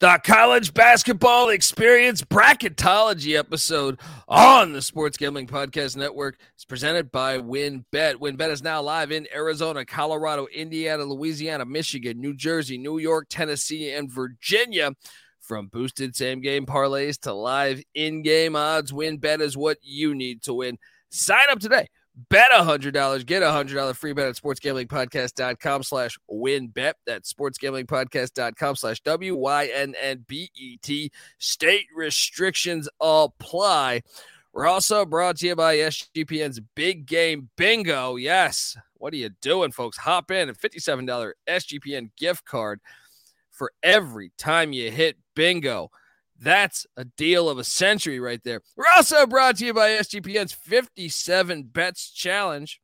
the college basketball experience bracketology episode on the Sports Gambling Podcast Network is presented by WynnBET. WynnBET is now live in Arizona, Colorado, Indiana, Louisiana, Michigan, New Jersey, New York, Tennessee, and Virginia. From boosted same game parlays to live in game odds, WynnBET is what you need to win. Sign up today Bet $100. Get a $100 free bet at sportsgamblingpodcast.com slash win bet. That's sportsgamblingpodcast.com slash W-Y-N-N-B-E-T. State restrictions apply. We're also brought to you by SGPN's Big Game Bingo. Yes. What are you doing, folks? Hop in a $57 SGPN gift card for every time you hit bingo. That's a deal of a century right there. We're also brought to you by SGPN's 57 Bets Challenge.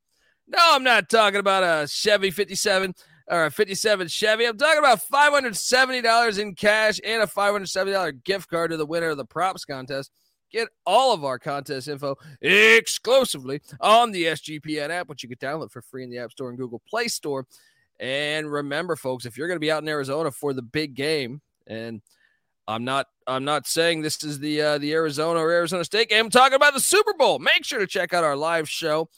No, I'm not talking about a Chevy 57 or a 57 Chevy. I'm talking about $570 in cash and a $570 gift card to the winner of the props contest. Get all of our contest info exclusively on the SGPN app, which you can download for free in the App Store and Google Play Store. And remember, folks, if you're going to be out in Arizona for the big game, and I'm not I'm not saying this is the uh, the Arizona or Arizona State game. I'm talking about the Super Bowl. Make sure to check out our live show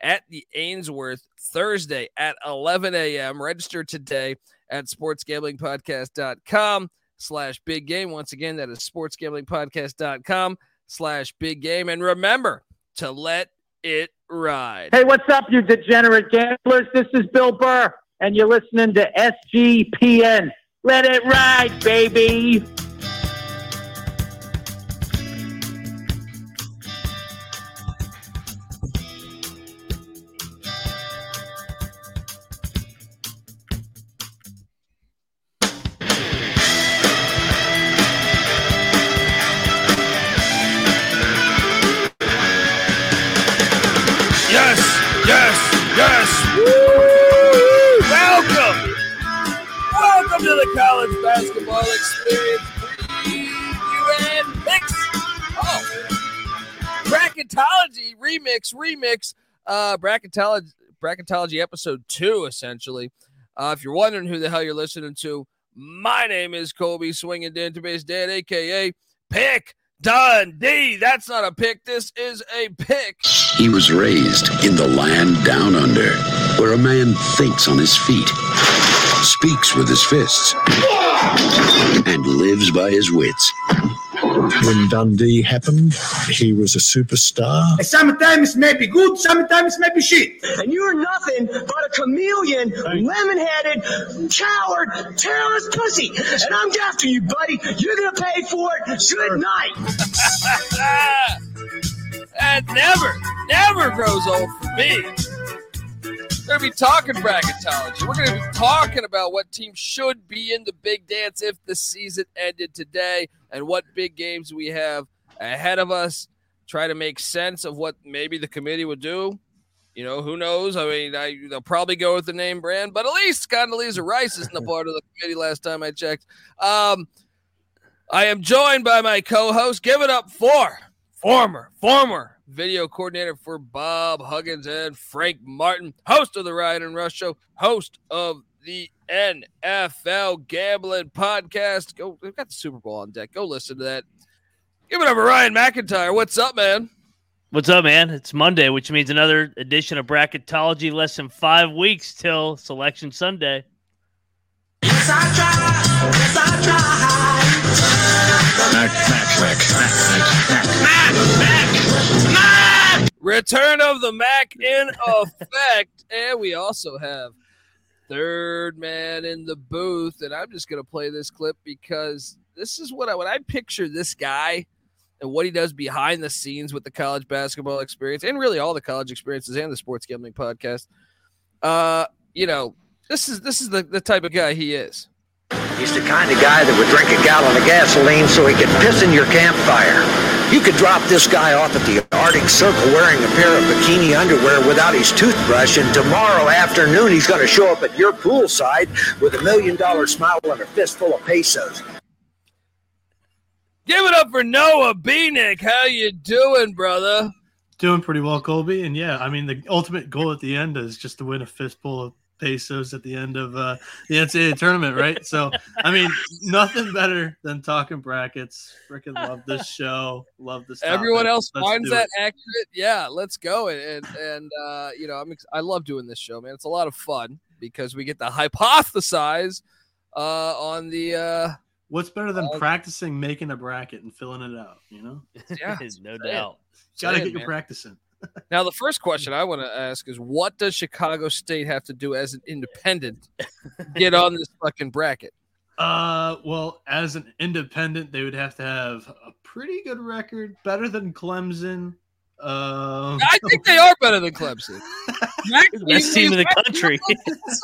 at the Ainsworth Thursday at 11 a.m. Register today at sportsgamblingpodcast.com slash big game. Once again, that is sportsgamblingpodcast.com slash big game. And remember to let it ride. Hey, what's up, you degenerate gamblers? This is Bill Burr, and you're listening to SGPN. Let it ride, baby. Remix, uh, bracketology, bracketology episode two, essentially. Uh, if you're wondering who the hell you're listening to, my name is Colby Swinging Database Dad, aka Pick Dundee. That's not a pick. This is a pick. He was raised in the land down under, where a man thinks on his feet, speaks with his fists and lives by his wits. When Dundee happened, he was a superstar. Sometimes maybe good, sometimes maybe shit. And you're nothing but a chameleon, lemon-headed, coward, terrorist pussy. And I'm after you, buddy. You're gonna pay for it. Good night. that never, never grows old for me We're going to be talking bracketology. We're going to be talking about what teams should be in the big dance if the season ended today and what big games we have ahead of us. Try to make sense of what maybe the committee would do. You know, who knows? I mean, I, they'll probably go with the name brand, but at least Condoleezza Rice isn't a part of the committee last time I checked. Um, I am joined by my co host. Give it up for former, former video coordinator for Bob Huggins and Frank Martin, host of the Ryan and Rush Show, host of the NFL Gambling Podcast. Go, we've got the Super Bowl on deck. Go listen to that. Give it up for Ryan McIntyre. What's up, man? What's up, man? It's Monday, which means another edition of Bracketology. Less than five weeks till Selection Sunday. Yes, I try. Yes, I try. Mac, Mac, Mac, Mac, Mac, Mac, Mac. Return of the Mac in effect. and we also have third man in the booth. And I'm just going to play this clip because this is what I, when I picture this guy and what he does behind the scenes with the college basketball experience and really all the college experiences and the sports gambling podcast. Uh, you know, this is this is the, the type of guy he is. He's the kind of guy that would drink a gallon of gasoline so he could piss in your campfire. You could drop this guy off at the Arctic Circle wearing a pair of bikini underwear without his toothbrush, and tomorrow afternoon he's going to show up at your poolside with a million dollar smile and a fistful of pesos. Give it up for Noah Beanick. How you doing, brother? Doing pretty well, Colby. And yeah, I mean, the ultimate goal at the end is just to win a fistful of pesos at the end of uh, the NCAA tournament, right? So, I mean, nothing better than talking brackets. Freaking love this show. Love this. Everyone topic. else Let's finds that it. accurate. Yeah, let's go. And and uh, you know, I'm ex- I love doing this show, man. It's a lot of fun because we get to hypothesize uh, on the uh, What's better than Uh, practicing making a bracket and filling it out? You know, yeah, no doubt. gotta get your man. Practice in. Now, the first question I want to ask is what does Chicago State have to do as an independent get on this fucking bracket? Uh, well, as an independent, they would have to have a pretty good record, better than Clemson. Um, I think they are better than Clemson. Best team in the country.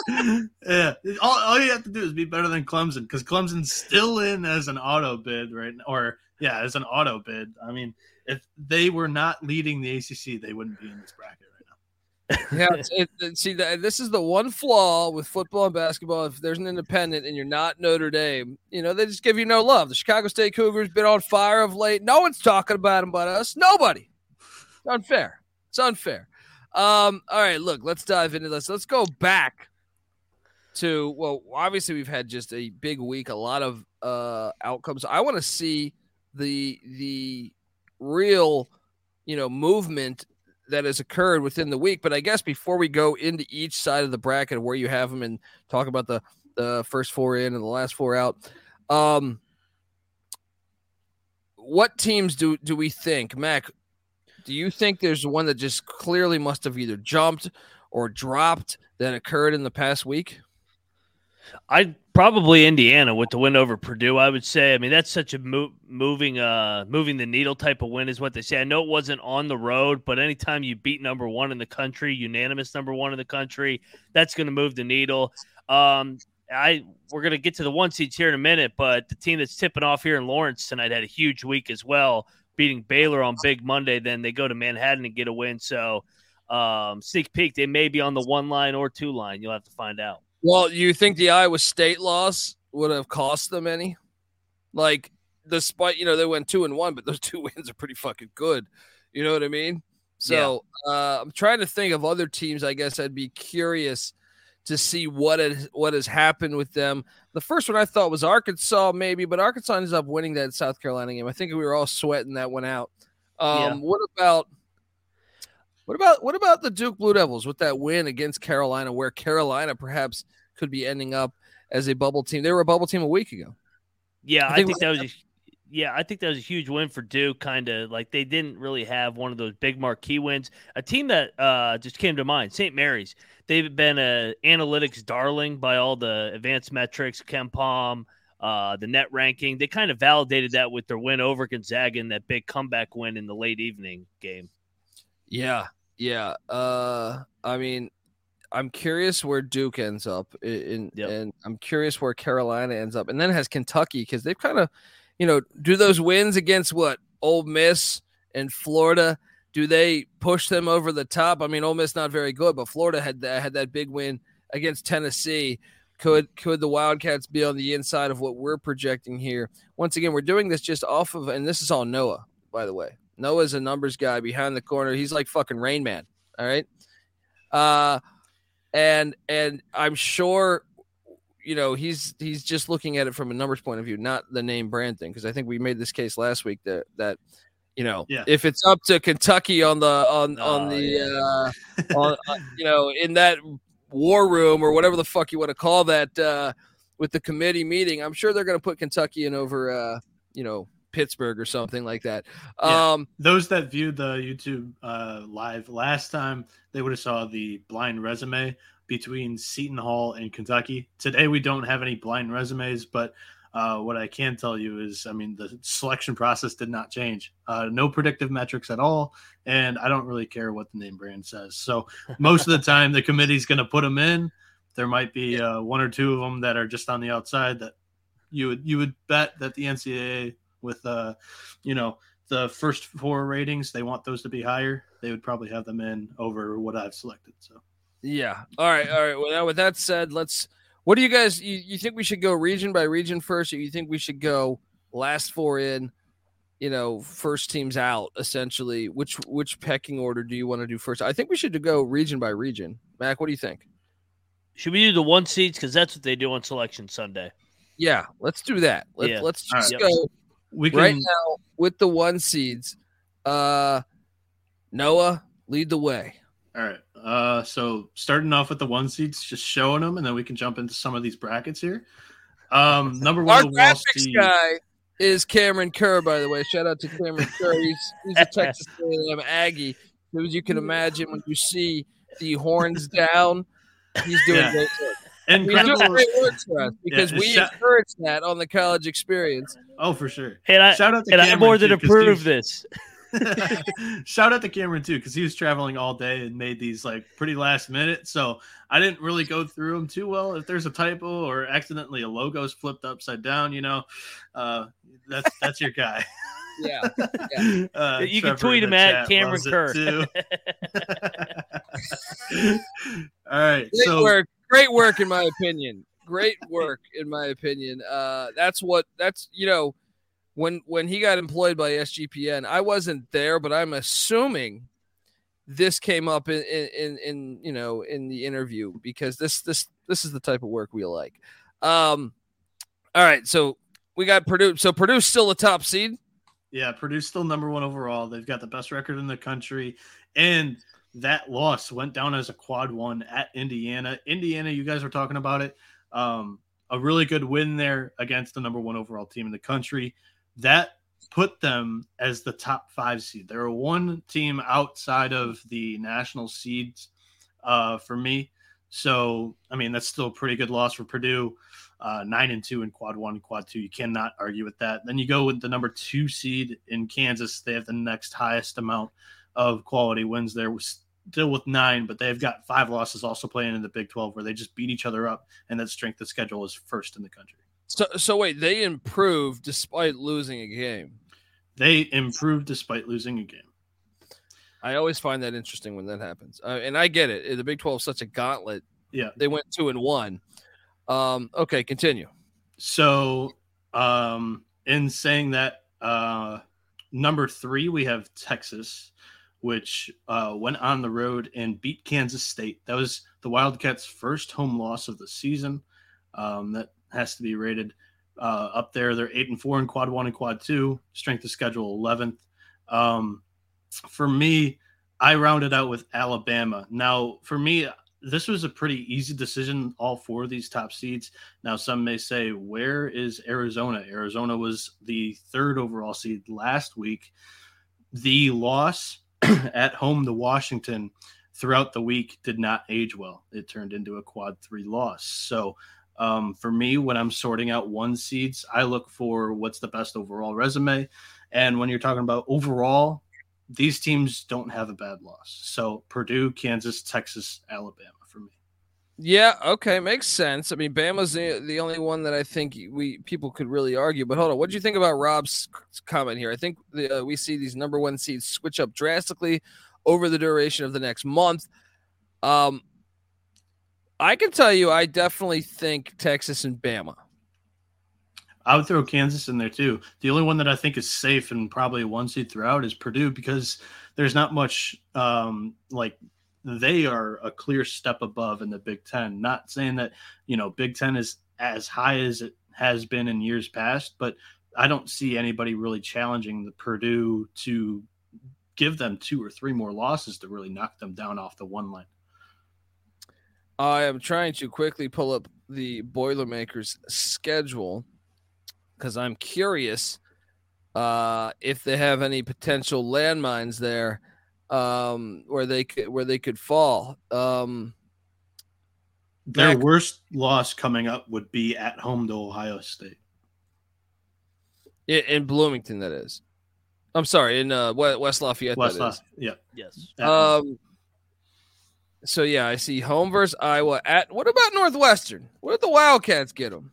yeah, all, all you have to do is be better than Clemson because Clemson's still in as an auto bid right now, or yeah, as an auto bid. I mean, if they were not leading the ACC, they wouldn't be in this bracket right now. yeah, it, it- see, that this is the one flaw with football and basketball. If there's an independent and you're not Notre Dame, you know they just give you no love. The Chicago State Cougars been on fire of late. No one's talking about them but us. Nobody. It's unfair. It's unfair. Um, all right, look, let's dive into this. Let's go back to well, obviously we've had just a big week, a lot of uh outcomes. I want to see the the real, you know, movement that has occurred within the week. But I guess before we go into each side of the bracket where you have them and talk about the the first four in and the last four out, um, what teams do do we think, Mac? Do you think there's one that just clearly must have either jumped or dropped that occurred in the past week? I probably Indiana with the win over Purdue. I would say. I mean, that's such a mo- moving, uh, moving the needle type of win is what they say. I know it wasn't on the road, but anytime you beat number one in the country, unanimous number one in the country, that's going to move the needle. Um, I we're going to get to the one seeds here in a minute, but the team that's tipping off here in Lawrence tonight had a huge week as well, beating Baylor on Big Monday. Then they go to Manhattan and get a win. So, um, sneak peek, they may be on the one line or two line. You'll have to find out. Well, you think the Iowa State loss would have cost them any? Like, despite you know they went two and one, but those two wins are pretty fucking good. You know what I mean? So uh, I'm trying to think of other teams. I guess I'd be curious to see what has what has happened with them. The first one I thought was Arkansas, maybe, but Arkansas ends up winning that South Carolina game. I think we were all sweating that one out. Um, Yeah. What about what about what about the Duke Blue Devils with that win against Carolina, where Carolina perhaps could be ending up as a bubble team? They were a bubble team a week ago. Yeah, I I think think, that was a, yeah, I think that was a huge win for Duke. Kind of like they didn't really have one of those big marquee wins. A team that uh, just came to mind, St. Mary's. They've been a analytics darling by all the advanced metrics, KenPom, uh, the net ranking. They kind of validated that with their win over Gonzaga in that big comeback win in the late evening game. Yeah, yeah. Uh, I mean, I'm curious where Duke ends up, in, Yep. and I'm curious where Carolina ends up, and then has Kentucky because they've kind of, you know, do those wins against what Ole Miss and Florida. Do they push them over the top? I mean, Ole Miss not very good, but Florida had that had that big win against Tennessee. Could could the Wildcats be on the inside of what we're projecting here? Once again, we're doing this just off of, and this is all Noah, by the way. Noah's a numbers guy behind the corner. He's like fucking Rain Man. All right. Uh and and I'm sure you know he's he's just looking at it from a numbers point of view, not the name brand thing. Because I think we made this case last week that that you know Yeah. if it's up to Kentucky on the on on Oh, the uh, on, on you know in that war room or whatever the fuck you want to call that uh, with the committee meeting, I'm sure they're going to put Kentucky in over uh, you know Pittsburgh or something like that. Yeah. Um, Those that viewed the YouTube uh, live last time, they would have saw the blind resume between Seton Hall and Kentucky. Today we don't have any blind resumes, but uh, what I can tell you is, I mean, the selection process did not change. Uh, no predictive metrics at all, and I don't really care what the name brand says. So most of the time, the committee's going to put them in. There might be uh, one or two of them that are just on the outside that you would you would bet that the NCAA with uh, you know the first four ratings they want those to be higher. They would probably have them in over what I've selected. So Yeah. All right. All right. Well, now with that said, let's. What do you guys? You, you think we should go region by region first, or you think we should go last four in? You know, first teams out. Essentially, which which pecking order do you want to do first? I think we should go region by region. Mac, what do you think? Should we do the one seats because that's what they do on Selection Sunday? Yeah, let's do that. Let, Yeah. Let's just right. go We can right now with the one seeds. Uh, Noah, lead the way. All right. Uh, so starting off with the one seeds, just showing them, and then we can jump into some of these brackets here. Um, number Our one, the Wall graphics Street. guy is Cameron Kerr, by the way. Shout out to Cameron Kerr. He's, he's a Texas A&M Aggie. So as you can imagine, when you see the horns down, he's doing Yeah. great work. He's doing Incredible. great work for us because Yeah, we shout- encourage that on the college experience. Oh, for sure. And I Shout out to and I Cameron, more than too, 'cause approve this. Shout out to Cameron too, because he was traveling all day and made these like pretty last minute. So I didn't really go through them too well. If there's a typo or accidentally a logo's flipped upside down, you know, uh, that's that's your guy. Yeah. Uh, You can tweet him at chat Cameron Kerr. too. all right, Great so work. Great work, in my opinion. Great work, in my opinion. Uh, that's what that's you know, when when he got employed by SGPN, I wasn't there, but I'm assuming this came up in in, in, in you know in the interview because this this this is the type of work we like. Um, all right, so we got Purdue. So Purdue's still the top seed. Yeah, Purdue's still number one overall. They've got the best record in the country. And that loss went down as a quad one at Indiana. Indiana, you guys were talking about it. Um, a really good win there against the number one overall team in the country. That put them as the top five seed. They're one team outside of the national seeds uh, for me. So, I mean, that's still a pretty good loss for Purdue uh, nine and two in quad one, quad two. You cannot argue with that. Then you go with the number two seed in Kansas. They have the next highest amount of quality wins there, still with nine, but they've got five losses also playing in the Big 12 where they just beat each other up, and that strength of schedule is first in the country. So so wait, they improved despite losing a game. They improved despite losing a game. I always find that interesting when that happens. Uh, and I get it. The Big 12 is such a gauntlet. Yeah. They went two and one. Um, okay, continue. So, um, in saying that, uh, number three, we have Texas, which uh, went on the road and beat Kansas State. That was the Wildcats' first home loss of the season. Um, that has to be rated uh, up there. They're eight and four in quad one and quad two. Strength of schedule 11th. Um, for me, I rounded out with Alabama. Now, for me, this was a pretty easy decision. All four of these top seeds. Now, some may say, where is Arizona? Arizona was the third overall seed last week. The loss at home to Washington throughout the week did not age well. It turned into a quad three loss. So, um, for me, when I'm sorting out one seeds, I look for what's the best overall resume. And when you're talking about overall, these teams don't have a bad loss. So, Purdue, Kansas, Texas, Alabama. Yeah, okay, makes sense. I mean, Bama's the, the only one that I think we people could really argue. But hold on, what do you think about Rob's comment here? I think the, uh, we see these number one seeds switch up drastically over the duration of the next month. Um, I can tell you, I definitely think Texas and Bama. I would throw Kansas in there too. The only one that I think is safe and probably one seed throughout is Purdue because there's not much um, like they are a clear step above in the Big Ten. Not saying that you know Big Ten is as high as it has been in years past, but I don't see anybody really challenging the Purdue to give them two or three more losses to really knock them down off the one line. I am trying to quickly pull up the Boilermakers schedule because I'm curious uh, if they have any potential landmines there um, where they could where they could fall. Um, Their Back- worst loss coming up would be at home to Ohio State. in, in Bloomington, that is. I'm sorry, in uh, West, West Lafayette. West that Laf- is. yeah. Yes. Um. So yeah, I see home versus Iowa. At what about Northwestern? What did the Wildcats get them?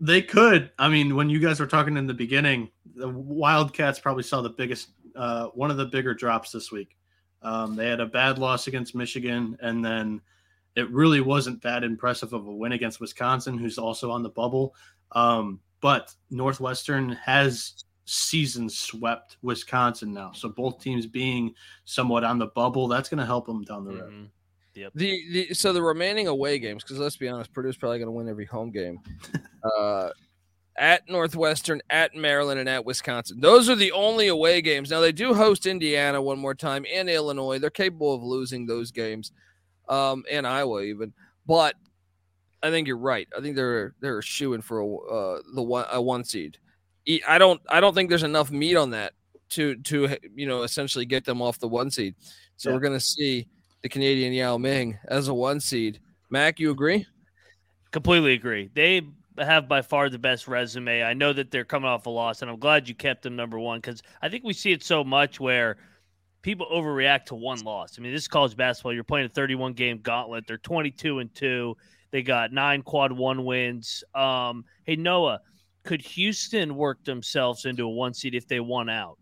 They could. I mean, when you guys were talking in the beginning, the Wildcats probably saw the biggest, uh, one of the bigger drops this week. Um, they had a bad loss against Michigan, and then it really wasn't that impressive of a win against Wisconsin, who's also on the bubble. Um, but Northwestern has season swept Wisconsin now, so both teams being somewhat on the bubble, that's going to help them down the road. Mhm. Yep. The, the so the remaining away games, because let's be honest, Purdue's probably going to win every home game. uh, at Northwestern, at Maryland, and at Wisconsin. Those are the only away games. Now they do host Indiana one more time and Illinois. They're capable of losing those games, um, and Iowa even. But I think you're right. I think they're they're shooing for a, uh, the one a one seed. I don't I don't think there's enough meat on that to to you know essentially get them off the one seed. So Yeah. we're gonna see the Canadian Yao Ming as a one seed. Mac, you agree? Completely agree. They have by far the best resume. I know that they're coming off a loss, and I'm glad you kept them number one because I think we see it so much where people overreact to one loss. I mean, this is college basketball. You're playing a 31 game gauntlet. They're 22 and two. They got nine quad one wins. Um, hey Noah, could Houston work themselves into a one seed if they won out?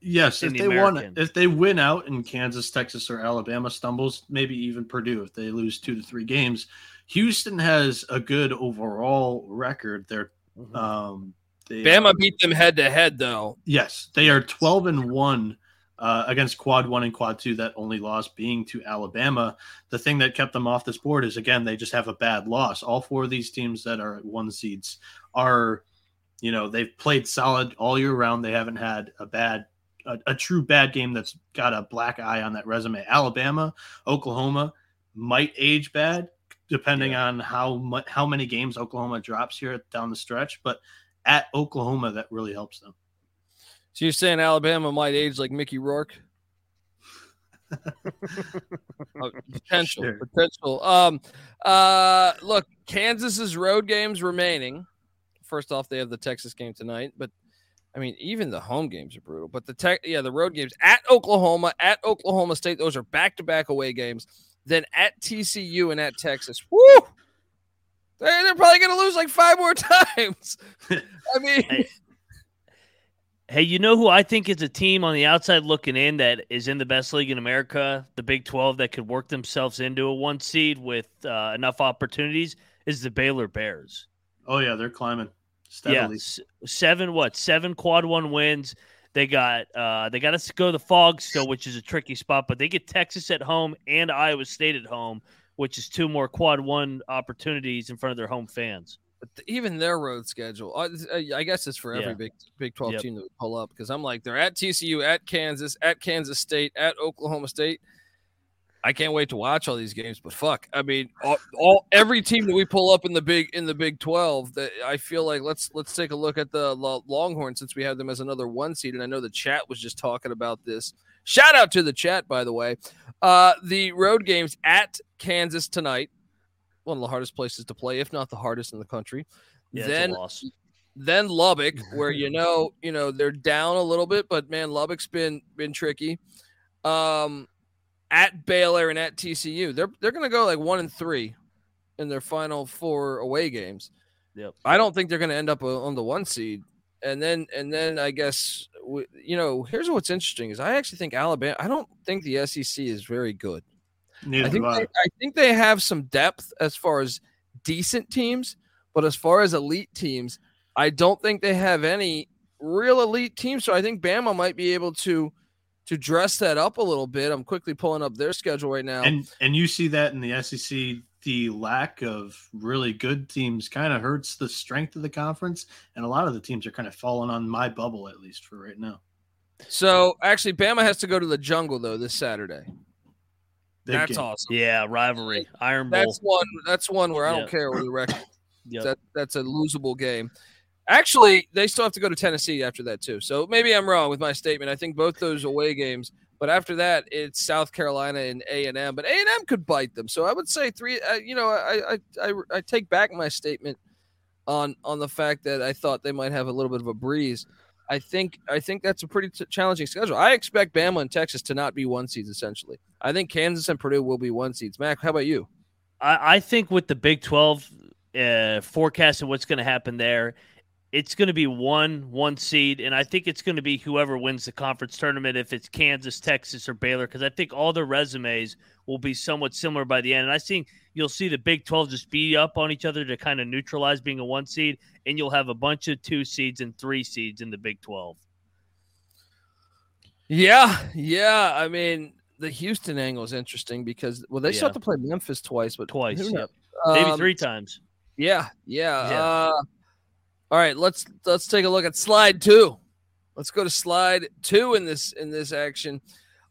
Yes, if the they won, American. if they win out and Kansas, Texas, or Alabama stumbles, maybe even Purdue if they lose two to three games. Houston has a good overall record. They're um, they, Bama beat them head to head though. Yes, they are 12 and 1 uh, against quad 1 and quad 2 that only loss being to Alabama. The thing that kept them off this board is again they just have a bad loss. All four of these teams that are one seeds are you know, they've played solid all year round. They haven't had a bad a, a true bad game that's got a black eye on that resume. Alabama, Oklahoma might age bad depending on how much how many games Oklahoma drops here down the stretch, but at Oklahoma that really helps them. So you're saying Alabama might age like Mickey Rourke? Uh, potential, Sure. potential. Um, uh, look, Kansas's road games remaining. First off, they have the Texas game tonight, but I mean, even the home games are brutal. But the tech, yeah, the road games at Oklahoma, at Oklahoma State, those are back-to-back away games. Then at TCU and at Texas. Woo! They're, they're probably going to lose like five more times. I mean, Hey, Hey, you know who I think is a team on the outside looking in that is in the best league in America, the Big 12, that could work themselves into a one seed with uh, enough opportunities is the Baylor Bears. Oh yeah, they're climbing steadily. Yeah, s- seven what? Seven quad one wins. They got uh they got to go to the Phog still, which is a tricky spot, but they get Texas at home and Iowa State at home, which is two more quad one opportunities in front of their home fans. But even their road schedule, uh, I, I guess it's for every Yeah. big Big Twelve Yep. team that we pull up because I'm like they're at TCU, at Kansas, at Kansas State, at Oklahoma State. I can't wait to watch all these games. But fuck, I mean, all, all every team that we pull up in the big in the Big Twelve, that I feel like let's let's take a look at the Lo- Longhorns since we have them as another one seed, and I know the chat was just talking about this. Shout out to the chat, by the way. Uh, the road games at Kansas tonight, one of the hardest places to play, if not the hardest in the country. Yeah, then it's a loss. then Lubbock, where you know, you know, they're down a little bit, but man, Lubbock's been been tricky. Um at Baylor and at TCU. They're they're gonna go like one and three in their final four away games. Yep. I don't think they're gonna end up uh, on the one seed. And then and then I guess you know, here's what's interesting is I actually think Alabama. I don't think the SEC is very good. Neither I think they, I think they have some depth as far as decent teams, but as far as elite teams, I don't think they have any real elite teams. So I think Bama might be able to to dress that up a little bit. I'm quickly pulling up their schedule right now. and and you see that in the SEC, the lack of really good teams kind of hurts the strength of the conference, and a lot of the teams are kind of falling on my bubble at least for right now. so actually, Bama has to go to the jungle though this Saturday. Big That's game. awesome. Yeah, rivalry. Iron Bowl. That's one. That's one where I don't Yep. care what the record. Yep. That that's a losable game. Actually, they still have to go to Tennessee after that too. So maybe I'm wrong with my statement. I think both those away games, but after that, it's South Carolina and A and M. But A and M could bite them. So I would say three. Uh, you know, I, I I I take back my statement on on the fact that I thought they might have a little bit of a breeze. I think I think that's a pretty t- challenging schedule. I expect Bama and Texas to not be one seeds essentially. I think Kansas and Purdue will be one seeds. Mac, how about you? I, I think with the Big 12 uh, forecast and what's going to happen there, it's going to be one one seed, and I think it's going to be whoever wins the conference tournament. If it's Kansas, Texas, or Baylor, because I think all their resumes will be somewhat similar by the end. And I think you'll see the Big 12 just beat up on each other to kind of neutralize being a one seed, and you'll have a bunch of two seeds and three seeds in the Big 12. Yeah, yeah. I mean, the Houston angle is interesting because well, they still have to play Memphis twice, but Twice, yep. Maybe Um, three times. Yeah, yeah. Yeah. Uh, all right, let's let's take a look at slide two. Let's go to slide two in this in this action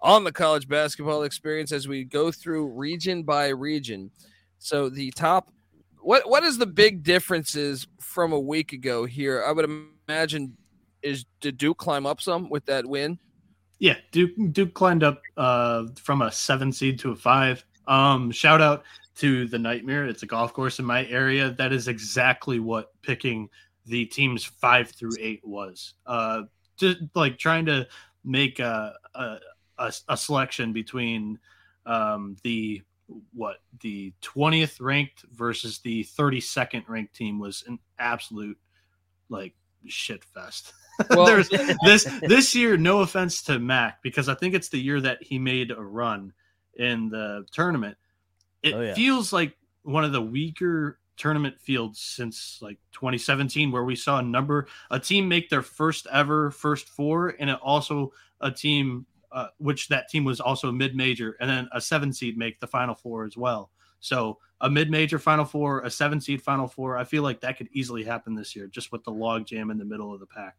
on the college basketball experience as we go through region by region. So the top, what what is the big differences from a week ago here? I would imagine is did Duke climb up some with that win? Yeah, Duke Duke climbed up uh, from a seven seed to a five. Um, shout out to the Nightmare. It's a golf course in my area. That is exactly what picking the teams five through eight was. Uh, just like trying to make a a, a, a selection between um, the what the 20th ranked versus the 32nd ranked team was an absolute like shit fest. Well, There's this this year, no offense to Mac, because I think it's the year that he made a run in the tournament. It Oh, yeah. feels like one of the weaker tournament fields since like 2017, where we saw a number a team make their first ever first four, and it also a team uh, which that team was also mid major, and then a seven seed make the final four as well. So a mid major final four, a seven seed final four. I feel like that could easily happen this year, just with the log jam in the middle of the pack.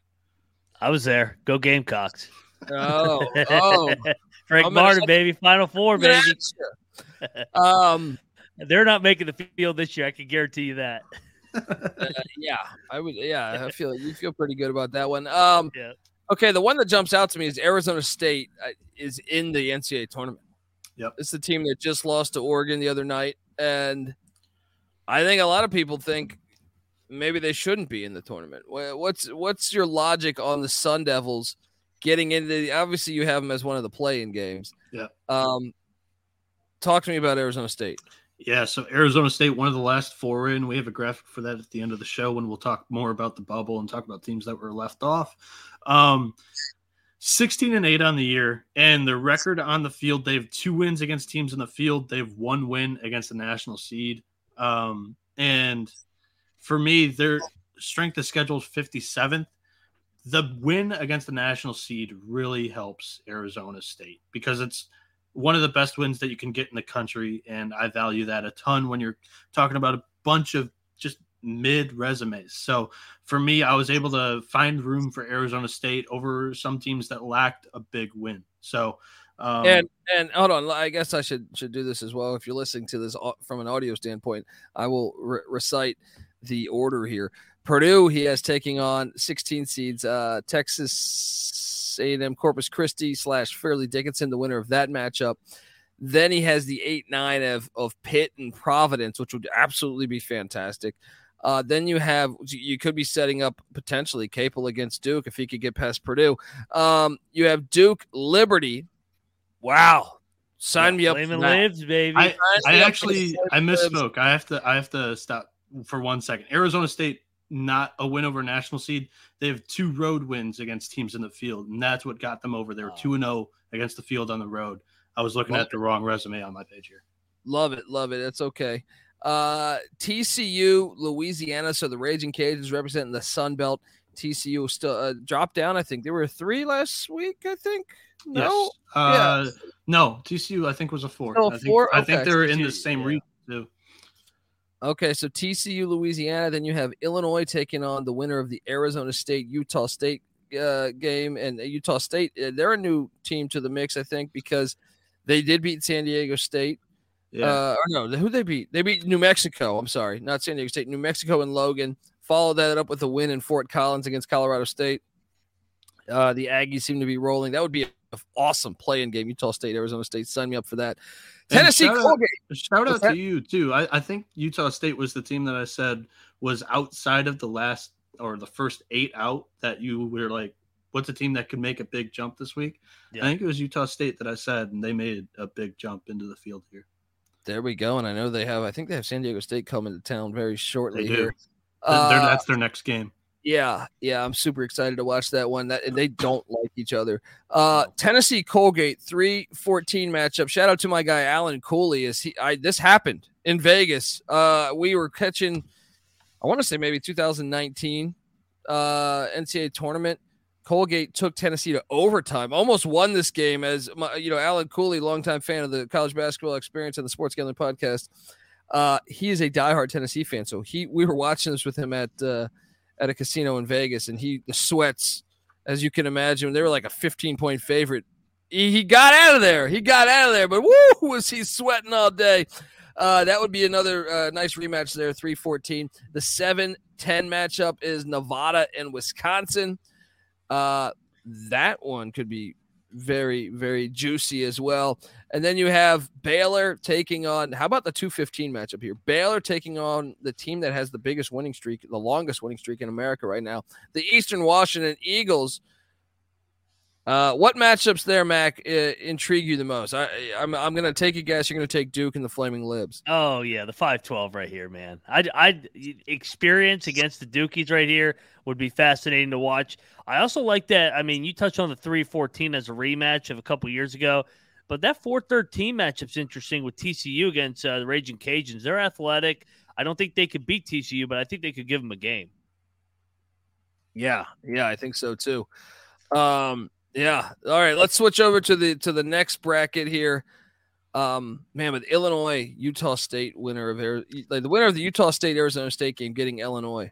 I was there. Go Gamecocks. Oh, oh, Frank I'm Martin, baby. Final four, baby. um, They're not making the field this year. I can guarantee you that. uh, yeah, I would. Yeah, I feel you feel pretty good about that one. Um, Yeah. okay, the one that jumps out to me is Arizona State uh, is in the NCAA tournament. Yep. It's the team that just lost to Oregon the other night, and I think a lot of people think maybe they shouldn't be in the tournament. What's what's your logic on the Sun Devils getting into? The, obviously, you have them as one of the play-in games. Yeah. Um, talk to me about Arizona State. Yeah, so Arizona State, one of the last four in. We have a graphic for that at the end of the show when we'll talk more about the bubble and talk about teams that were left off. Um, 16 and 8 on the year, and the record on the field, they have two wins against teams in the field. They have one win against the national seed. Um, and for me, their strength of schedule is 57th. The win against the national seed really helps Arizona State because it's one of the best wins that you can get in the country, and I value that a ton when you're talking about a bunch of just mid resumes. So for me, I was able to find room for Arizona State over some teams that lacked a big win. So um, and and hold on, I guess I should should do this as well. If you're listening to this from an audio standpoint, I will re- recite the order here. Purdue, he has taking on 16 seeds. Uh, Texas A&M Corpus Christi slash Fairleigh Dickinson, the winner of that matchup. Then he has the eight nine of of Pitt and Providence, which would absolutely be fantastic. Uh, then you have you could be setting up potentially Capel against Duke if he could get past Purdue. Um, you have Duke Liberty. Wow, sign me up. for Flaming Libs, baby. I, Sign I me up for actually I Libs. misspoke. I have to I have to stop for one second. Arizona State not a win over national seed. They have two road wins against teams in the field, and that's what got them over. They were Oh. two and zero against the field on the road. I was looking Love at the wrong resume on my page here. Love it, love it. That's okay. Uh, TCU, Louisiana. So the Raging Cajuns representing the Sun Belt. TCU still uh, dropped down. I think there were three last week. I think no. Yes. Uh, No, TCU I think was a four. Oh, I think, four? I think Okay. they're in the same yeah. region too. Okay, so TCU, Louisiana. Then you have Illinois taking on the winner of the Arizona State Utah State uh, game, and Utah State uh, they're a new team to the mix, I think, because they did beat San Diego State. Yeah. Uh, or no, who they beat? They beat New Mexico. I'm sorry, not San Diego State. New Mexico and Logan. Followed that up with a win in Fort Collins against Colorado State. Uh, the Aggies seem to be rolling. That would be an awesome playing game. Utah State, Arizona State. Sign me up for that. And Tennessee shout out- Shout What's out to you too. I, I think Utah State was the team that I said was outside of the last or the first eight out that you were like, what's a team that could make a big jump this week? Yeah. I think it was Utah State that I said, and they made a big jump into the field here. There we go. And I know they have. I think they have San Diego State coming to town very shortly here. Uh, that's their next game. Yeah, yeah, I'm super excited to watch that one. That and they don't like each other. Uh Tennessee Colgate 3-14 matchup. Shout out to my guy Alan Cooley. Is he I this happened in Vegas. Uh we were catching I want to say maybe 2019 uh NCAA tournament. Colgate took Tennessee to overtime, almost won this game. As my, you know, Alan Cooley, longtime fan of the college basketball experience and the Sports Gambling Podcast, uh, he is a diehard Tennessee fan. So he, we were watching this with him at uh, at a casino in Vegas, and he the sweats, as you can imagine, they were like a 15 point favorite. He, he got out of there. He got out of there, but woo, was he sweating all day. Uh, that would be another uh, nice rematch there, 314. The 7 10 matchup is Nevada and Wisconsin. Uh, that one could be very, very juicy as well. And then you have Baylor taking on, how about the 215 matchup here? Baylor taking on the team that has the biggest winning streak, the longest winning streak in America right now, the Eastern Washington Eagles. Uh, what matchups there, Mac, intrigue you the most? I, I'm, I'm going to take a guess. You're going to take Duke and the Flaming Libs. Oh yeah, the five twelve right here, man. I I experience against the Dukies right here would be fascinating to watch. I also like that. I mean, you touched on the three fourteen as a rematch of a couple years ago, but that four thirteen matchup's interesting with TCU against uh, the Raging Cajuns. They're athletic. I don't think they could beat TCU, but I think they could give them a game. Yeah, yeah, I think so too. Um, yeah. All right, let's switch over to the to the next bracket here. Um, man, with Illinois, Utah State winner of like the winner of the Utah State Arizona State game getting Illinois.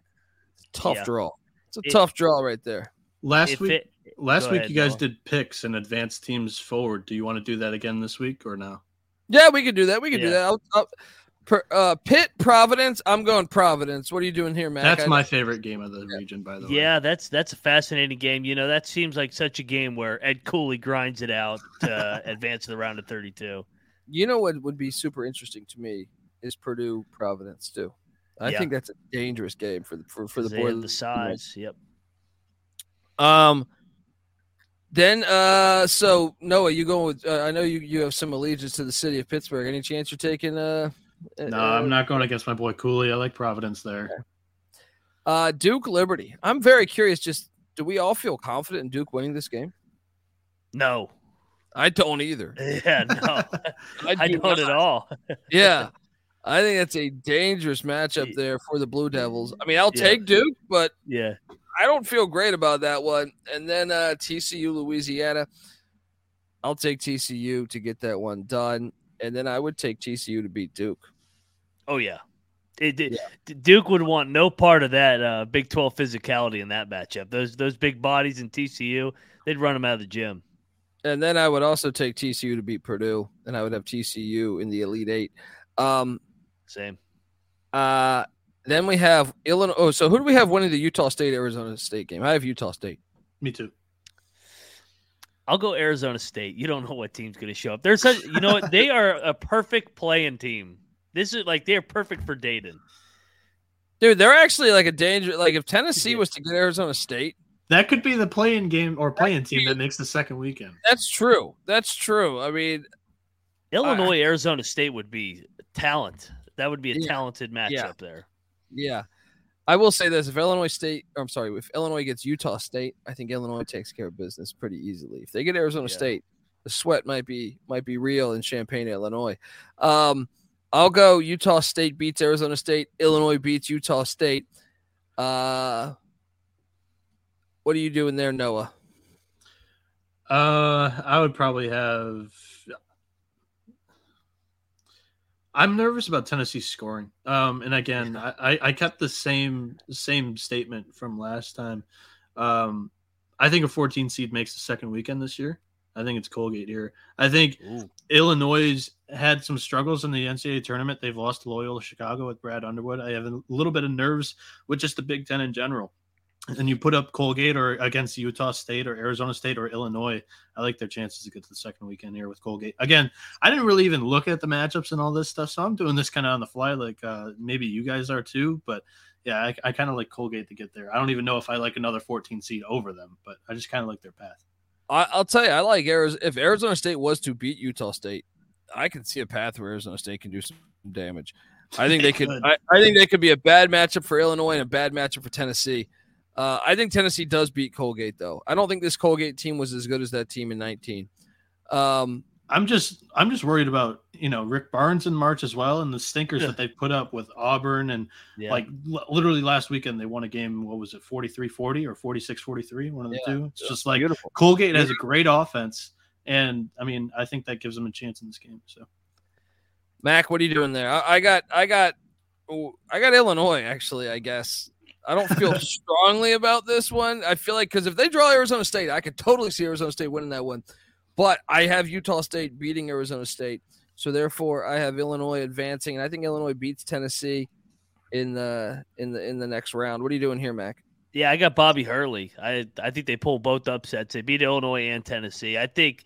Tough Yeah. draw. It's a It- tough draw right there. Last week, it- last Go week ahead, you guys Noah. did picks and advanced teams forward. Do you want to do that again this week or no? Yeah, we could do that. We could do that. I'll, I'll, per, uh, Pitt, Providence. I'm going Providence. What are you doing here, Mac? That's I- my favorite game of the region, by the way. Yeah, that's that's a fascinating game. You know, that seems like such a game where Ed Cooley grinds it out to advance to the round of 32. You know what would be super interesting to me is Purdue Providence too. I Yeah. think that's a dangerous game for the for, for the They have boys. the size. Yep. Um. Then, uh, so Noah, you going with? Uh, I know you you have some allegiance to the city of Pittsburgh. Any chance you're taking? Uh, No, uh, I'm not going against my boy Cooley. I like Providence there. Uh, Duke Liberty. I'm very curious. Just do we all feel confident in Duke winning this game? No. I don't either. Yeah, no. I do don't at all. Yeah, I think that's a dangerous matchup there for the Blue Devils. I mean, I'll Yeah. take Duke, but Yeah. I don't feel great about that one. And then uh, TCU Louisiana. I'll take TCU to get that one done, and then I would take TCU to beat Duke. Oh yeah. It, it- D- Duke would want no part of that uh, Big 12 physicality in that matchup. Those those big bodies in TCU, they'd run them out of the gym. And then I would also take TCU to beat Purdue, and I would have TCU in the Elite Eight. Um, Same. uh, then we have Illinois. Oh, so who do we have winning the Utah State Arizona State game? I have Utah State. Me too. I'll go Arizona State. You don't know what team's going to show up. They're such, you know what? They are a perfect playing team. This is like they're perfect for Dayton. Dude, they're actually like a danger. Like if Tennessee was to get Arizona State, That could be the playing game or playing team that makes the second weekend. that's true. That's true. I mean, Illinois, Arizona State would be talent. That would be a Yeah. talented matchup Yeah. there. Yeah. I will say this: if Illinois State, or I'm sorry, if Illinois gets Utah State, I think Illinois takes care of business pretty easily. If they get Arizona Yeah. State, the sweat might be might be real in Champaign, Illinois. Um, I'll go Utah State beats Arizona State. Illinois beats Utah State. Uh, what are you doing there, Noah? Uh, I would probably have. I'm nervous about Tennessee scoring. Um, and again, I, I- I kept the same same statement from last time. Um, I think a 14 seed makes the second weekend this year. I think it's Colgate here. I think Ooh. Illinois had some struggles in the NCAA tournament. They've lost to Loyola Chicago with Brad Underwood. I have a little bit of nerves with just the Big Ten in general. And you put up Colgate or against Utah State or Arizona State or Illinois. I like their chances to get to the second weekend here with Colgate. Again, I didn't really even look at the matchups and all this stuff, so I'm doing this kind of on the fly, like uh, maybe you guys are too. But yeah, I, I kind of like Colgate to get there. I don't even know if I like another 14 seed over them, but I just kind of like their path. I, I'll tell you, I like Arizona. If Arizona State was to beat Utah State, I can see a path where Arizona State can do some damage. I think they could. could. I, I think they could be a bad matchup for Illinois and a bad matchup for Tennessee. Uh, I think Tennessee does beat Colgate, though. I don't think this Colgate team was as good as that team in 19. Um, I'm just I'm just worried about you know Rick Barnes in March as well, and the stinkers Yeah. that they put up with Auburn and Yeah. like l- literally last weekend they won a game. What was it, 43-40 or 46-43? One of the Yeah. two. It's just like Beautiful. Colgate has a great offense, and I mean I think that gives them a chance in this game. So Mac, what are you doing there? I, I got, I got, I got Illinois. Actually, I guess I don't feel strongly about this one. I feel like because if they draw Arizona State, I could totally see Arizona State winning that one. But I have Utah State beating Arizona State, so therefore I have Illinois advancing, and I think Illinois beats Tennessee in the in the in the next round. What are you doing here, Mac? Yeah, I got Bobby Hurley. I I think they pull both upsets. They beat Illinois and Tennessee. I think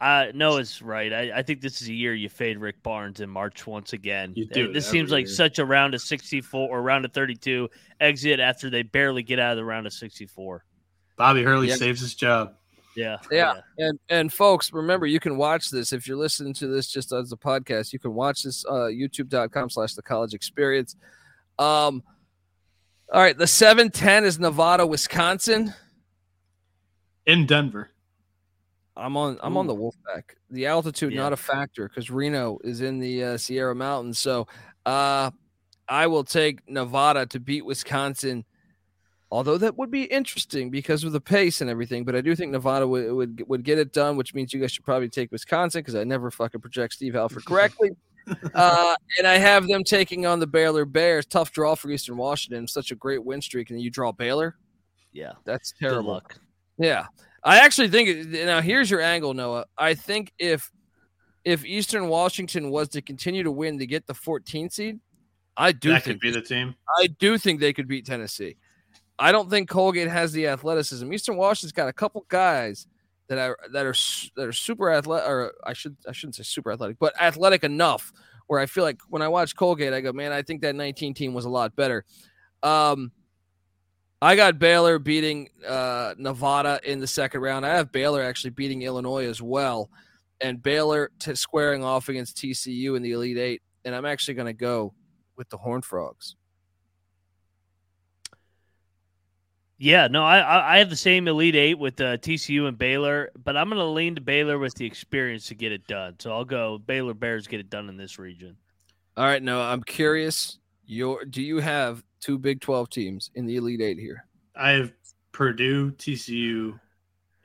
uh Noah's right. I, I think this is a year you fade Rick Barnes in March once again. You do Uh, This seems every like year. such a round of 64 or round of 32 exit after they barely get out of the round of 64. Bobby Hurley Yeah. saves his job. Yeah. Yeah. And and folks, remember you can watch this if you're listening to this just as a podcast. You can watch this uh youtube.com slash the college experience. Um all right, the 710 is Nevada, Wisconsin. in Denver. I'm on I'm on the Wolfpack. The altitude Yeah. not a factor because Reno is in the uh, Sierra Mountains. So uh I will take Nevada to beat Wisconsin. Although that would be interesting because of the pace and everything, but I do think Nevada would would, would get it done, which means you guys should probably take Wisconsin because I never fucking project Steve Alford correctly. uh, and I have them taking on the Baylor Bears. Tough draw for Eastern Washington. Such a great win streak, and you draw Baylor. Yeah. That's terrible. luck. Yeah, I actually think now here's your angle, Noah. I think if if Eastern Washington was to continue to win to get the 14th seed, I do that think could be the team. I do think they could beat Tennessee. I don't think Colgate has the athleticism. Eastern Washington's got a couple guys that are that are that are super athletic, or I should I shouldn't say super athletic, but athletic enough where I feel like when I watch Colgate, I go, man, I think that 19 team was a lot better. Um, I got Baylor beating uh, Nevada in the second round. I have Baylor actually beating Illinois as well, and Baylor t- squaring off against TCU in the Elite Eight. And I'm actually going to go with the Horned Frogs. Yeah, no, I I I have the same Elite Eight with uh, TCU and Baylor, but I'm going to lean to Baylor with the experience to get it done. So I'll go Baylor Bears get it done in this region. All right, no, I'm curious. Your do you have two Big 12 teams in the Elite Eight here? I have Purdue, TCU,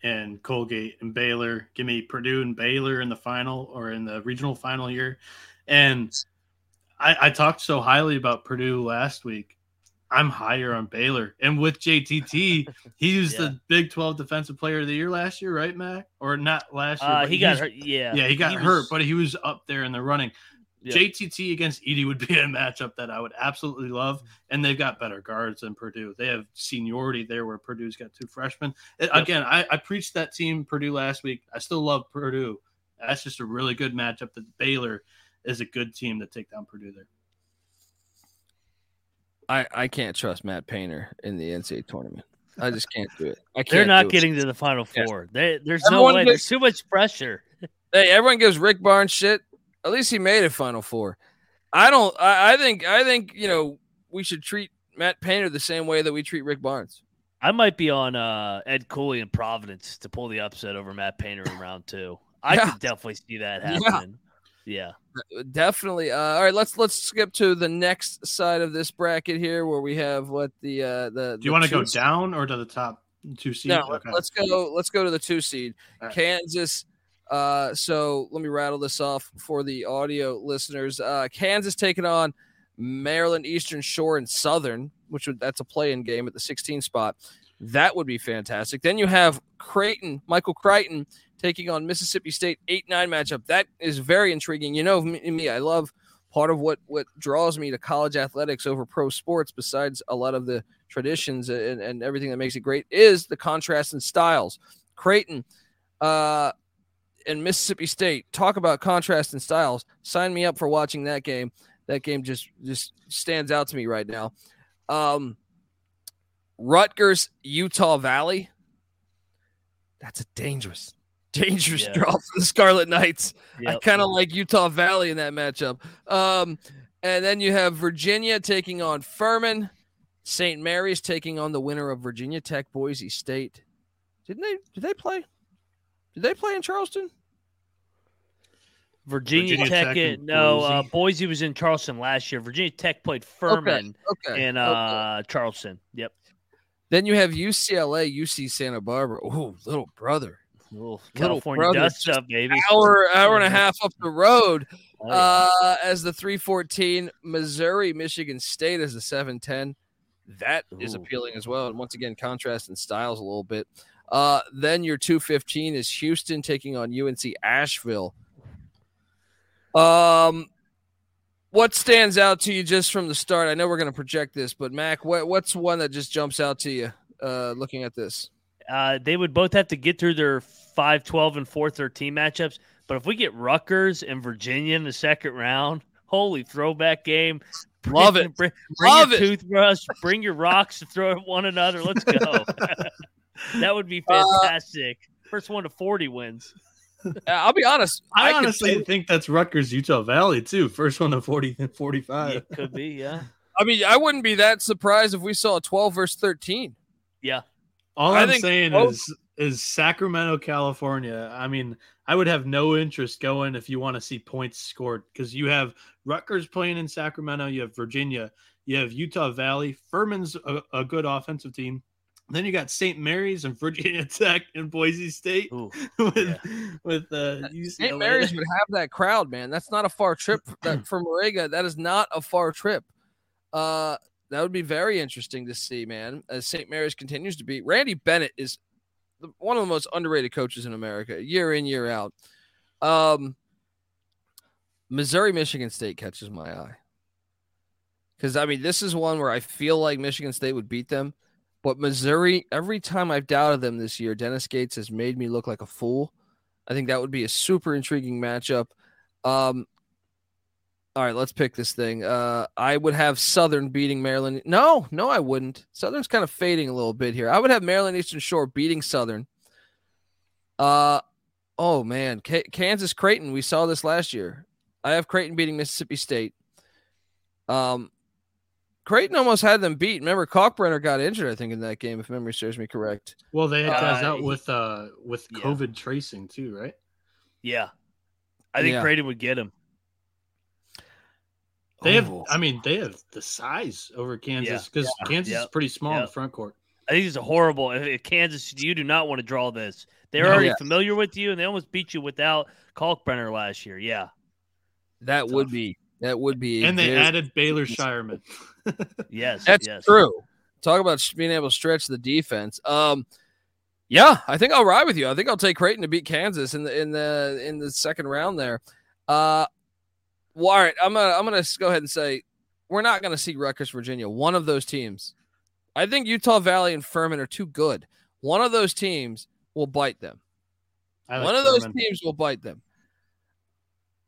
and Colgate and Baylor. Give me Purdue and Baylor in the final or in the regional final here. And I, I talked so highly about Purdue last week. I'm higher on Baylor. And with JTT, he was Yeah. the Big 12 Defensive Player of the Year last year, right, Mac? Or not last year. Uh, but he got was- hurt. Yeah, Yeah, he got was- hurt, but he was up there in the running. Yeah. JTT against Edey would be a matchup that I would absolutely love, and they've got better guards than Purdue. They have seniority there, where Purdue's got two freshmen. And Again, I, I preached that team Purdue last week. I still love Purdue. That's just a really good matchup. That Baylor is a good team to take down Purdue there. I, I can't trust Matt Painter in the NCAA tournament. I just can't do it. I can't. They're not do it. getting to the Final Yeah. Four. They, there's Everyone no way. gets- There's too much pressure. Hey, everyone gives Rick Barnes shit. At least he made a Final Four. I don't. I, I think. I think you know we should treat Matt Painter the same way that we treat Rick Barnes. I might be on uh, Ed Cooley in Providence to pull the upset over Matt Painter in round two. I Yeah. could definitely see that Yeah. happening. Yeah. Definitely. Uh, all right, let's let's skip to the next side of this bracket here, where we have what the uh, the. Do you want to go down or to the top two seeds? No, let's go. Let's go to the two seed, All right. Kansas. Uh, so let me rattle this off for the audio listeners. Uh, Kansas taking on Maryland Eastern Shore and Southern, which would that's a play-in game at the 16 spot. That would be fantastic. Then you have Creighton, Michael Creighton taking on Mississippi State eight nine matchup. That is very intriguing. You know me, me, I love part of what what draws me to college athletics over pro sports, besides a lot of the traditions and, and everything that makes it great, is the contrast in styles. Creighton, uh, and Mississippi State. Talk about contrast in styles. Sign me up for watching that game. That game just just stands out to me right now. Um, Rutgers, Utah Valley. That's a dangerous, dangerous Yeah. draw for the Scarlet Knights. I kind of like Utah Valley in that matchup. Um, and then you have Virginia taking on Furman. St. Mary's taking on the winner of Virginia Tech Boise State. Didn't they? Did they play? Did they play in Charleston? Virginia, Virginia Tech, Tech it- and no, uh, Boise. Boise was in Charleston last year. Virginia Tech played Furman okay, in okay. uh, Charleston. Yep. Then you have UCLA, UC Santa Barbara. Oh, little brother. Little Little California brother, dust just up, baby. Hour, hour and a half up the road. Oh, yeah. Uh, as the 314, Missouri, Michigan State as the 710. That is Ooh. appealing as well. And once again, contrast in styles a little bit. Uh, then your 215 is Houston taking on UNC Asheville. Um, what stands out to you just from the start? I know we're going to project this, but Mac, what, what's one that just jumps out to you uh, looking at this? uh, they would both have to get through their 5 12 and 4 13 matchups. But if we get Rutgers and Virginia in the second round, holy throwback game. Bring, Love it. Bring, bring Love your it. toothbrush, bring your rocks to throw at one another. Let's go. that would be Uh, fantastic. First one to 40 wins. Uh, I'll be honest. I, could honestly totally- think that's Rutgers, Utah Valley too. First one to 40 and 45. It could be, yeah. I mean, I wouldn't be that surprised if we saw a 12 versus 13. Yeah. All I I'm saying both- is is Sacramento, California. I mean, I would have no interest going if you want to see points scored because you have Rutgers playing in Sacramento, you have Virginia, you have Utah Valley. Furman's a, a good offensive team. Then you got St. Mary's and Virginia Tech and Boise State Ooh, with yeah. with uh, St. Mary's would have that crowd, man. That's not a far trip that, for Moraga. That is not a far trip. Uh, that would be very interesting to see, man. As St. Mary's continues to be, Randy Bennett is the, one of the most underrated coaches in America, year in year out. Um, Missouri, Michigan State catches my eye because I mean this is one where I feel like Michigan State would beat them, but Missouri. Every time I've doubted them this year, Dennis Gates has made me look like a fool. I think that would be a super intriguing matchup. Um, all right, let's pick this thing. Uh, I would have Southern beating Maryland. No, no, I wouldn't. Southern's kind of fading a little bit here. I would have Maryland Eastern Shore beating Southern. Uh, oh man, K- Kansas Creighton. We saw this last year. I have Creighton beating Mississippi State. Um, Creighton almost had them beat. Remember, Kalkbrenner got injured, I think, in that game, if memory serves me correct. Well, they had guys Uh, out with uh with yeah. COVID tracing too, right? Yeah. I think Yeah. Creighton would get him. They have, Oh. I mean, they have the size over Kansas because Yeah. Kansas is pretty small in the front court. I think it's a horrible. If, if Kansas, you do not want to draw this. They're No. already Yeah. familiar with you, and they almost beat you without Kalkbrenner last year. Yeah. That would Tough. be that would be And they very- added Baylor Scheierman. Yes. That's yes. true. Talk about being able to stretch the defense. Um, yeah, I think I'll ride with you. I think I'll take Creighton to beat Kansas in the in the in the second round there. Uh, well, all right, I'm gonna I'm gonna go ahead and say we're not gonna see Rutgers, Virginia. One of those teams. I think Utah Valley and Furman are too good. One of those teams will bite them. Like One of those teams will bite them.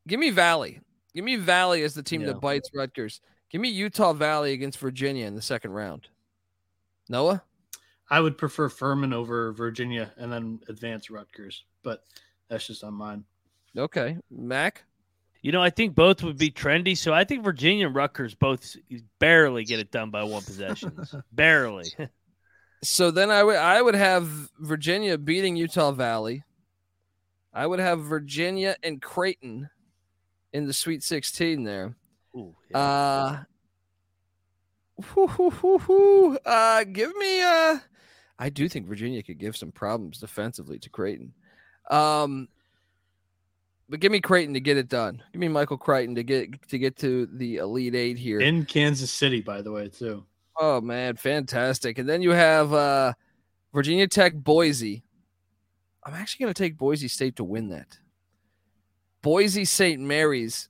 Give me Valley. Give me Valley as the team Yeah. that bites Rutgers. Give me Utah Valley against Virginia in the second round. Noah? I would prefer Furman over Virginia and then advance Rutgers, but that's just on mine. Okay. Mac? You know, I think both would be trendy. So I think Virginia and Rutgers both barely get it done by one possession. barely. So then I would I would have Virginia beating Utah Valley. I would have Virginia and Creighton in the Sweet 16 there. Ooh, yeah. Uh, whoo, whoo, whoo, whoo. uh give me uh I do think Virginia could give some problems defensively to Creighton. Um but give me Creighton to get it done. Give me Michael Creighton to get to get to the Elite Eight here. In Kansas City, by the way, too. Oh man, fantastic. And then you have uh Virginia Tech Boise. I'm actually going to take Boise State to win that. Boise St. Mary's.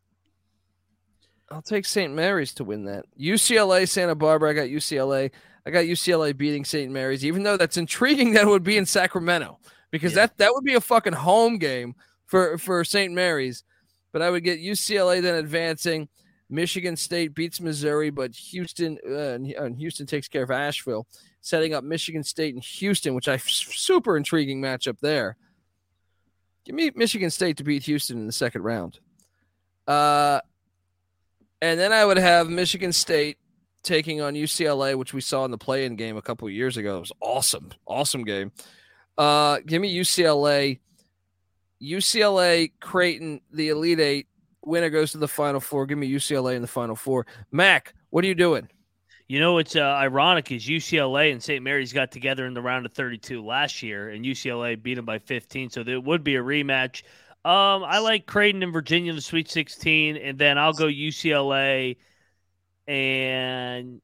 I'll take St. Mary's to win that. UCLA Santa Barbara, I got UCLA. I got UCLA beating St. Mary's even though that's intriguing that it would be in Sacramento because Yeah. that that would be a fucking home game for for St. Mary's. But I would get UCLA then advancing. Michigan State beats Missouri, but Houston uh, and and Houston takes care of Asheville, setting up Michigan State and Houston, which I super intriguing matchup there. Give me Michigan State to beat Houston in the second round. Uh, and then I would have Michigan State taking on UCLA, which we saw in the play-in game a couple years ago. It was awesome, awesome game. Uh, give me UCLA, UCLA, Creighton, the Elite Eight. Winner goes to the Final Four. Give me UCLA in the Final Four. Mac, what are you doing? You know what's uh, ironic is UCLA and St. Mary's got together in the round of 32 last year, and UCLA beat them by 15, so there would be a rematch. Um, I like Creighton and Virginia in the Sweet 16, and then I'll go UCLA, and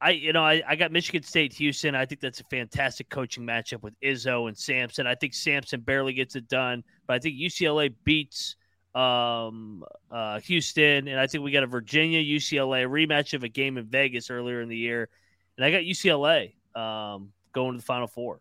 I, you know, I, I got Michigan State, Houston. I think that's a fantastic coaching matchup with Izzo and Sampson. I think Sampson barely gets it done, but I think UCLA beats um, uh, Houston, and I think we got a Virginia UCLA rematch of a game in Vegas earlier in the year, and I got UCLA um, going to the Final Four.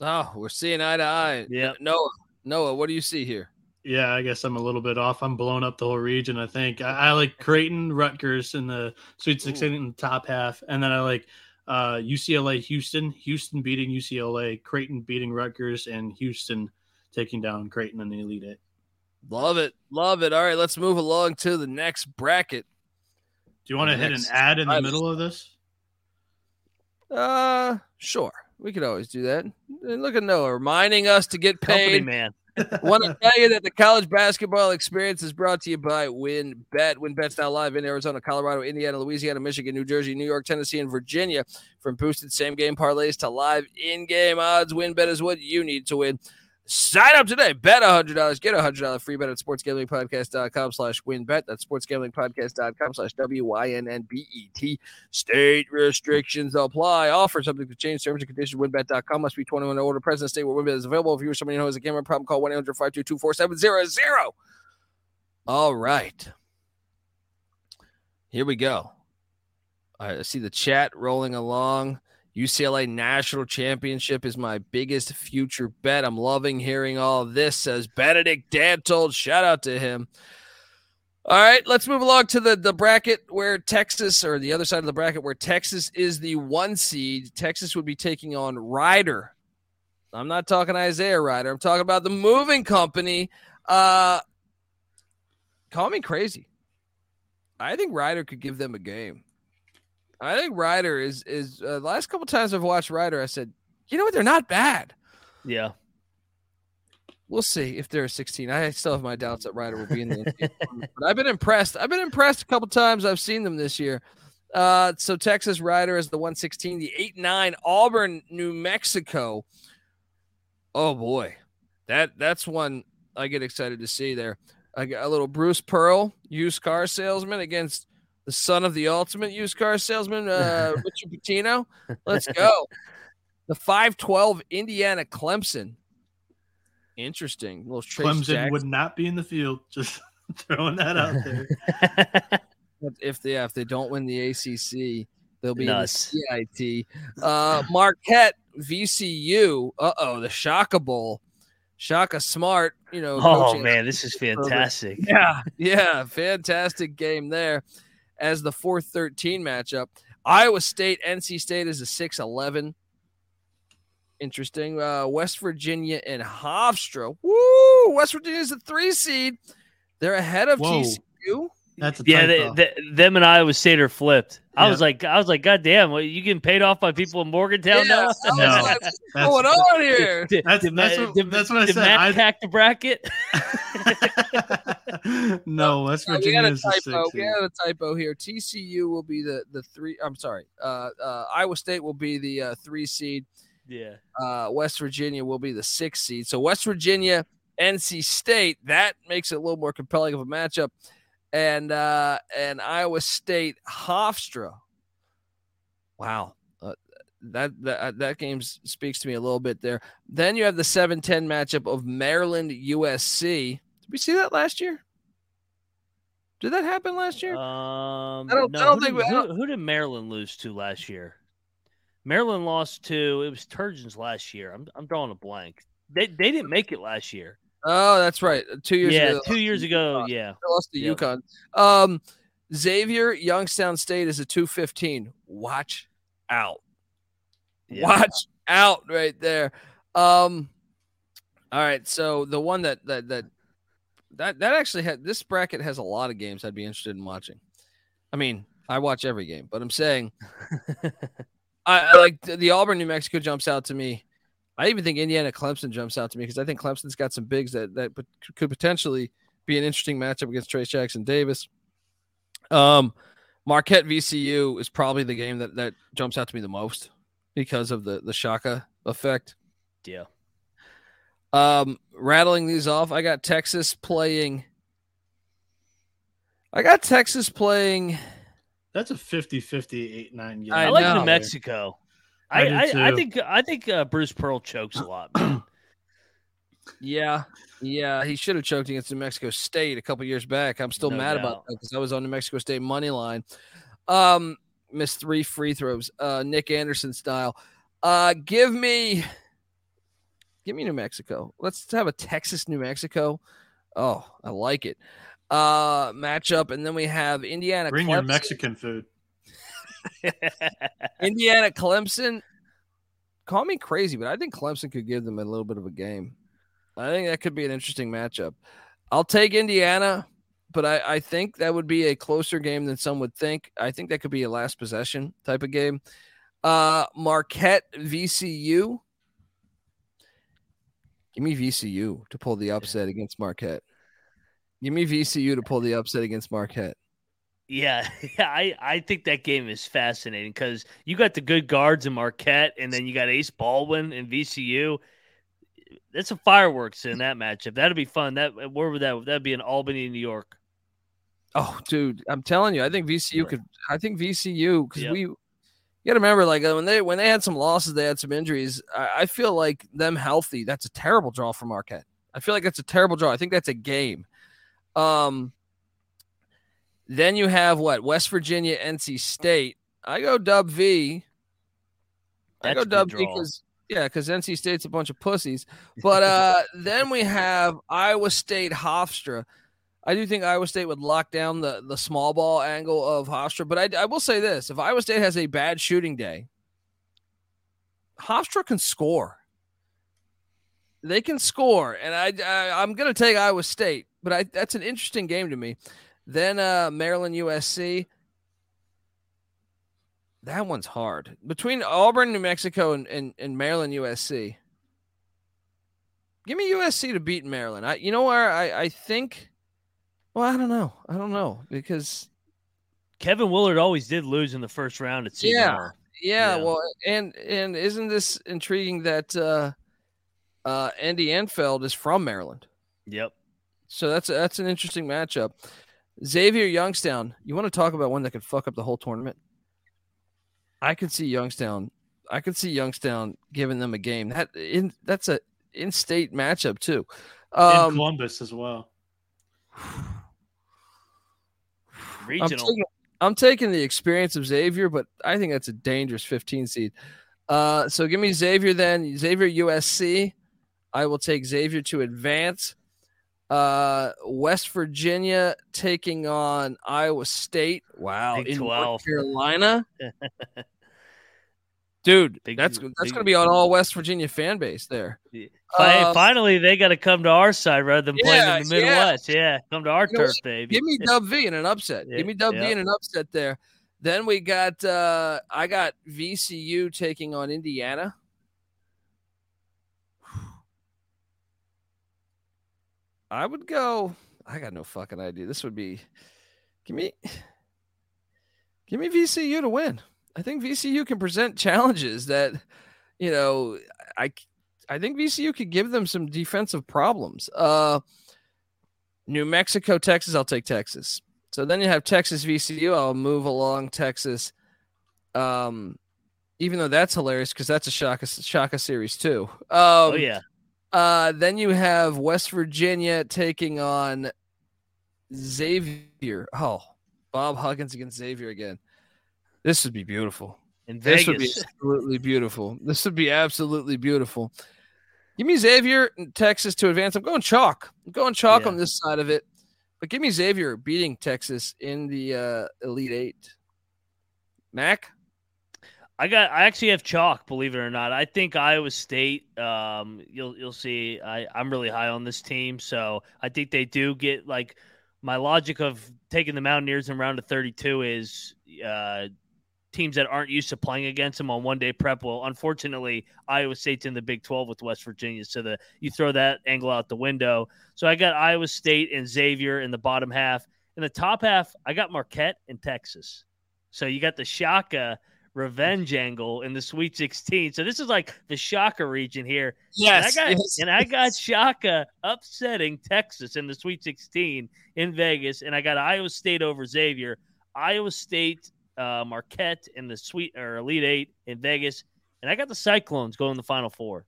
Oh, we're seeing eye to eye. Yeah, Noah, Noah, what do you see here? Yeah, I guess I'm a little bit off. I'm blowing up the whole region. I think I, I like Creighton, Rutgers in the Sweet 16 in the top half, and then I like uh, UCLA, Houston, Houston beating UCLA, Creighton beating Rutgers, and Houston taking down Creighton in the Elite Eight. Love it, love it. All right, let's move along to the next bracket. Do you want to hit an ad in the I- middle of this? Uh, sure, we could always do that. And look at Noah reminding us to get company paid. man. Want to tell you that the college basketball experience is brought to you by WynnBET. WynnBET's now live in Arizona, Colorado, Indiana, Louisiana, Michigan, New Jersey, New York, Tennessee, and Virginia. From boosted same game parlays to live in game odds, WynnBET is what you need to win. Sign up today. Bet $100. Get a $100 free bet at sportsgamblingpodcast.com slash wynnbet. That's sportsgamblingpodcast.com slash W-Y-N-N-B-E-T. State restrictions apply. Offer subject to change. Terms and conditions. WynnBET.com must be 21 or older. Present state where WynnBET is available. If you or somebody who has a gambling problem, call 1-800-522-4700. All right. Here we go. I see the chat rolling along. UCLA national championship is my biggest future bet. I'm loving hearing all this, says Benedict Dantold. Shout out to him. All right, let's move along to the, the bracket where Texas, or the other side of the bracket where Texas is the one seed. Texas would be taking on Rider. I'm not talking Isaiah Rider. I'm talking about the moving company. Uh, call me crazy. I think Rider could give them a game. I think Rider is is uh, the last couple times I've watched Rider, I said, you know what, they're not bad. Yeah. We'll see if they're 16. I still have my doubts that Rider will be in the but I've been impressed. I've been impressed a couple times. I've seen them this year. Uh, so Texas Rider is the 116, the 8 9 Auburn, New Mexico. Oh boy, that that's one I get excited to see there. I got a little Bruce Pearl, used car salesman, against the son of the ultimate used car salesman, uh, Richard Pitino. Let's go. The 512 Indiana Clemson. Interesting. little Trace Clemson Jackson. would not be in the field. Just throwing that out there. if they if they don't win the ACC, they'll be Nuts. in the CIT. Uh, Marquette VCU. Uh oh, the Shaka Bowl. Shaka Smart. You know. Oh man, this is fantastic. Yeah, yeah, fantastic game there. As the 4-13 matchup, Iowa State NC State is a 6-11. Interesting. Uh, West Virginia and Hofstra. Woo! West Virginia is a three seed. They're ahead of Whoa. TCU. That's a Yeah, they, typo. they, them and Iowa State are flipped. I Yeah. was like, I was like, God damn, what, you getting paid off by people in Morgantown Yeah, now? No, like, what's that's- going on here? That's- did that's Ma- what- did- that's what I said. Matt I- hack the bracket. no, West we Virginia got a is the typo. six. We got a typo here. TCU will be the the three. I'm sorry. Uh, uh, Iowa State will be the uh, three seed. yeah. Uh, West Virginia will be the six seed. So West Virginia, NC State. That makes it a little more compelling of a matchup. And uh, and Iowa State Hofstra. Wow. Uh, that that that game speaks to me a little bit there. Then you have the 7-10 matchup of Maryland USC. Did we see that last year? Did that happen last year? Um, I don't- no, I don't who think did, we- I who, who did Maryland lose to last year? Maryland lost to it was Turgeons last year. I'm I'm drawing a blank. They they didn't make it last year. Oh, that's right. Two years yeah, ago. two years ago. Yeah, They lost to Yep. UConn. Um, Xavier Youngstown State is a 215. Watch out. Yeah. Watch out right there. Um, all right. So the one that that that that that actually had this bracket has a lot of games I'd be interested in watching. I mean, I watch every game, but I'm saying I, I like the, the Auburn New Mexico jumps out to me. I even think Indiana Clemson jumps out to me because I think Clemson's got some bigs that that could potentially be an interesting matchup against Trace Jackson Davis. Um, Marquette VCU is probably the game that that jumps out to me the most because of the the Shaka effect. Yeah. Um, rattling these off, I got Texas playing. I got Texas playing. That's a 50-50 8 9 game. I, I like. New Mexico. I I, I, I think I think uh, Bruce Pearl chokes a lot. Yeah, yeah, he should have choked against New Mexico State a couple years back. I'm still No mad about that because I was on New Mexico State money line. Um, missed three free throws, uh, Nick Anderson style. Uh, give me, give me New Mexico. Let's have a Texas New Mexico. Oh, I like it. Uh, matchup, and then we have Indiana. Bring your Mexican food. Indiana Clemson. Call me crazy, but I think Clemson could give them a little bit of a game. I think that could be an interesting matchup. I'll take Indiana, but I, I think that would be a closer game than some would think. I think that could be a last possession type of game. Uh Marquette VCU. Give me VCU to pull the upset against Marquette. Give me VCU to pull the upset against Marquette. Yeah, yeah, I, I think that game is fascinating because you got the good guards in Marquette, and then you got Ace Baldwin and VCU. That's a fireworks in that matchup. That'd be fun. That where would that that'd be in Albany, New York. Oh, dude, I'm telling you, I think VCU could. I think VCU because Yep. we. You got to remember, like uh, when they when they had some losses, they had some injuries. I, I feel like them healthy. That's a terrible draw for Marquette. I feel like that's a terrible draw. I think that's a game. Um. Then you have what West Virginia, NC State. I go Dub V. I That's go Dub V because yeah, because NC State's a bunch of pussies. But uh, then we have Iowa State, Hofstra. I do think Iowa State would lock down the the small ball angle of Hofstra, but I, I will say this: if Iowa State has a bad shooting day, Hofstra can score. They can score, and I, I I'm going to take Iowa State, but I that's an interesting game to me. Then uh, Maryland USC. That one's hard between Auburn, New Mexico, and, and, and Maryland USC. Give me USC to beat Maryland. I you know where I, I think well, I don't know. I don't know because Kevin Willard always did lose in the first round at Seton Yeah. Yeah, Yeah. well, and and isn't this intriguing that uh uh Andy Enfield is from Maryland? Yep. So that's that's an interesting matchup. Xavier Youngstown, you want to talk about one that could fuck up the whole tournament? I could see Youngstown. I could see Youngstown giving them a game. That in that's a in-state matchup too. in Um, Columbus as well. I'm Regional. taking, I'm taking the experience of Xavier, but I think that's a dangerous 15 seed. Uh, so give me Xavier then. Xavier USC. I will take Xavier to advance. Uh, West Virginia taking on Iowa State. Wow, Big in 12. North Carolina, dude. Big- that's that's big- going to be on all West Virginia fan base there. Fi- Uh, Finally, they got to come to our side rather than playing in the yeah. Midwest. Yeah, come to our You know turf, baby. Give me Dub V in an upset. Yeah, Give me Dub yeah. V in an upset there. Then we got uh I got VCU taking on Indiana. I would go. I got no fucking idea. This would be give me give me VCU to win. I think VCU can present challenges that you know I I think VCU could give them some defensive problems. Uh New Mexico, Texas, I'll take Texas. So then you have Texas VCU. I'll move along Texas. Um, even though that's hilarious because that's a Shaka Shaka series too. Um, oh yeah, uh, then you have West Virginia taking on Xavier. Oh, Bob Huggins against Xavier again. This would be beautiful. in This would be absolutely beautiful. This would be absolutely beautiful. Give me Xavier in Texas to advance. I'm going chalk. I'm going chalk Yeah. on this side of it. But give me Xavier beating Texas in the uh, Elite Eight. Mac? I got. I actually have chalk. Believe it or not, I think Iowa State. Um, you'll you'll see. I I'm really high on this team, so I think they do get like my logic of taking the Mountaineers in round of 32 is uh, teams that aren't used to playing against them on one day prep. Well, unfortunately, Iowa State's in the Big 12 with West Virginia. So the you throw that angle out the window. So I got Iowa State and Xavier in the bottom half. In the top half, I got Marquette and Texas. So you got the Shaka revenge angle in the Sweet 16. So this is like the Shaka region here. Yes, and I got, yes, and I got Shaka upsetting Texas in the Sweet 16 in Vegas, and I got Iowa State over Xavier. Iowa State, uh, Marquette in the Sweet or Elite Eight in Vegas, and I got the Cyclones going the Final Four.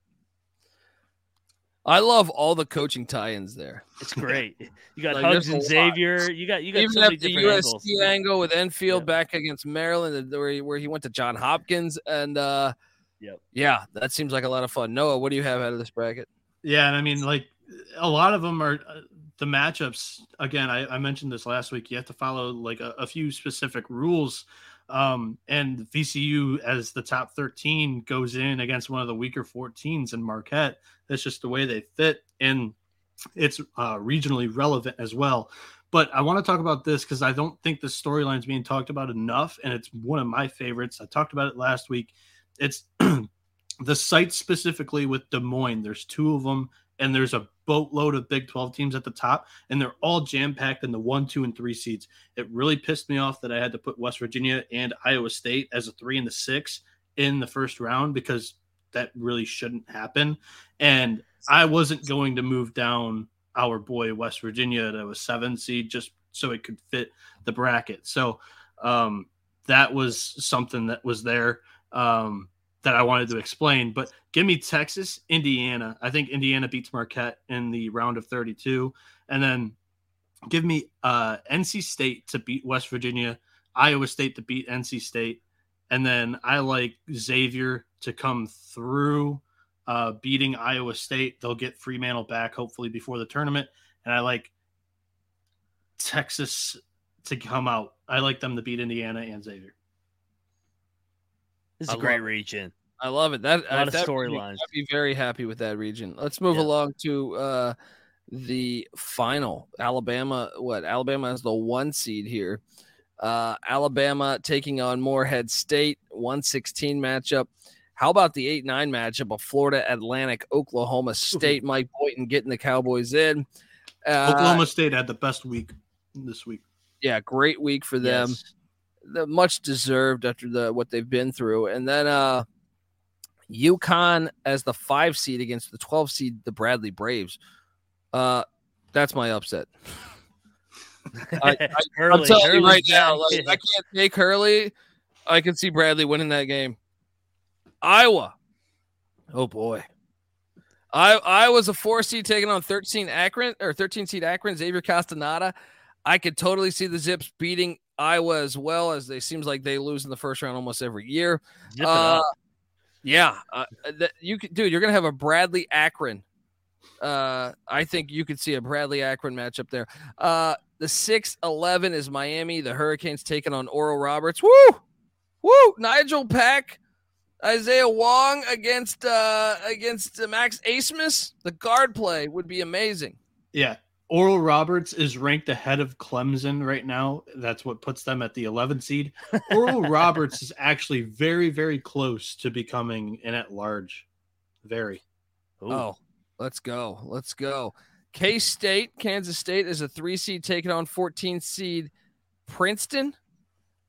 I love all the coaching tie-ins there. It's great. You got Like, Hugs there's a and lot. Xavier. You got you got Even so have many the different USC angles. angle with Enfield back against Maryland, where he, where he went to John Hopkins, and uh, Yep. yeah, that seems like a lot of fun. Noah, what do you have out of this bracket? Yeah, and I mean, like a lot of them are uh, the matchups. Again, I, I mentioned this last week. You have to follow like a, a few specific rules. Um, and VCU as the top 13 goes in against one of the weaker 14s in Marquette. That's just the way they fit, and it's uh, regionally relevant as well. But I want to talk about this because I don't think the storyline is being talked about enough, and it's one of my favorites. I talked about it last week. It's the site specifically with Des Moines. There's two of them, and there's a boatload of Big 12 teams at the top, and they're all jam packed in the one, two, and three seeds. It really pissed me off that I had to put West Virginia and Iowa State as a three and the six in the first round because that really shouldn't happen. And I wasn't going to move down our boy West Virginia to a seven seed just so it could fit the bracket. So um, that was something that was there. Um, that I wanted to explain. But give me Texas, Indiana. I think Indiana beats Marquette in the round of 32. And then give me uh, NC State to beat West Virginia, Iowa State to beat NC State. And then I like Xavier to come through uh, beating Iowa State. They'll get Freemantle back hopefully before the tournament. And I like Texas to come out. I like them to beat Indiana and Xavier. This is I a great region. I love it. That A lot uh, of storylines. I'd be very happy with that region. Let's move Yeah. along to uh, the final. Alabama. What? Alabama has the one seed here. Uh, Alabama taking on Morehead State, one sixteen matchup. How about the eight nine matchup of Florida Atlantic, Oklahoma State? Mike Boynton getting the Cowboys in. Uh, Oklahoma State had the best week this week. yeah, great week for them. Yes. The much deserved after the what they've been through. And then uh UConn as the five seed against the 12 seed, the Bradley Braves. Uh that's my upset. I, I, I'm Hurley- telling you right now, like I can't take Hurley. I can see Bradley winning that game. Iowa. Oh boy. I I was a four seed taking on 13 Akron or 13 seed Akron, Xavier Castaneda. I could totally see the Zips beating Iowa as well as they seems like they lose in the first round almost every year. Zip Uh, yeah, uh, that you could, dude. You're gonna have a Bradley Akron. Uh, I think you could see a Bradley Akron matchup there. Uh, the six eleven is Miami. The Hurricanes taking on Oral Roberts. Woo, woo. Nigel Pack, Isaiah Wong against uh against uh, Max Abmas. The guard play would be amazing. Yeah. Oral Roberts is ranked ahead of Clemson right now. That's what puts them at the 11th seed. Oral Roberts is actually very, very close to becoming an at large. Very. Ooh. Oh, let's go. Let's go. K State, Kansas State is a three seed taking on 14 seed Princeton.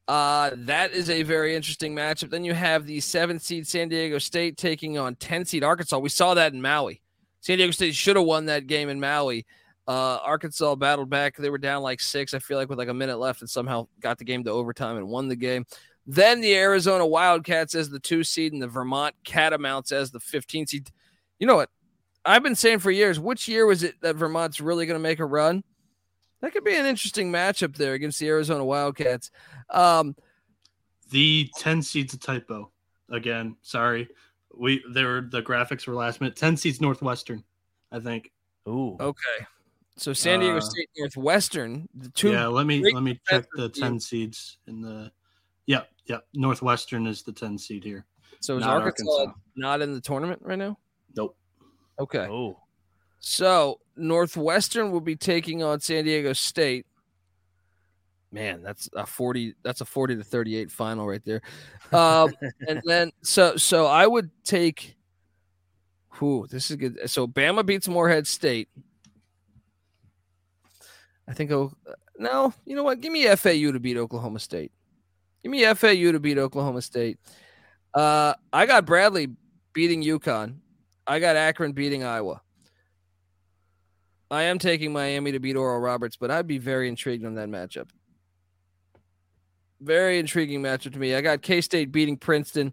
Uh, that is a very interesting matchup. Then you have the seven seed San Diego State taking on 10 seed Arkansas. We saw that in Maui. San Diego State should have won that game in Maui. Uh, Arkansas battled back. They were down like six, I feel like, with like a minute left and somehow got the game to overtime and won the game. Then the Arizona Wildcats as the two seed and the Vermont Catamounts as the 15 seed. You know what? I've been saying for years, which year was it that Vermont's really going to make a run? That could be an interesting matchup there against the Arizona Wildcats. Um, The 10 seeds a typo. Again, sorry. We there the graphics were last minute. 10 seeds Northwestern, I think. Ooh. okay. So San Diego Uh, State Northwestern, the two yeah, let me let me check the defensive 10 teams. seeds in the Yeah, yeah. Northwestern is the 10 seed here. So is Not Arkansas, Arkansas. not in the tournament right now? Nope. Okay. Oh. So Northwestern will be taking on San Diego State. Man, that's a 40 that's a 40 to 38 final right there. Um and then so so I would take who this is good. So Bama beats Morehead State. I think oh no, you know what? Give me FAU to beat Oklahoma State. Give me FAU to beat Oklahoma State. Uh I got Bradley beating UConn. I got Akron beating Iowa. I am taking Miami to beat Oral Roberts, but I'd be very intrigued on that matchup. Very intriguing matchup to me. I got K State beating Princeton.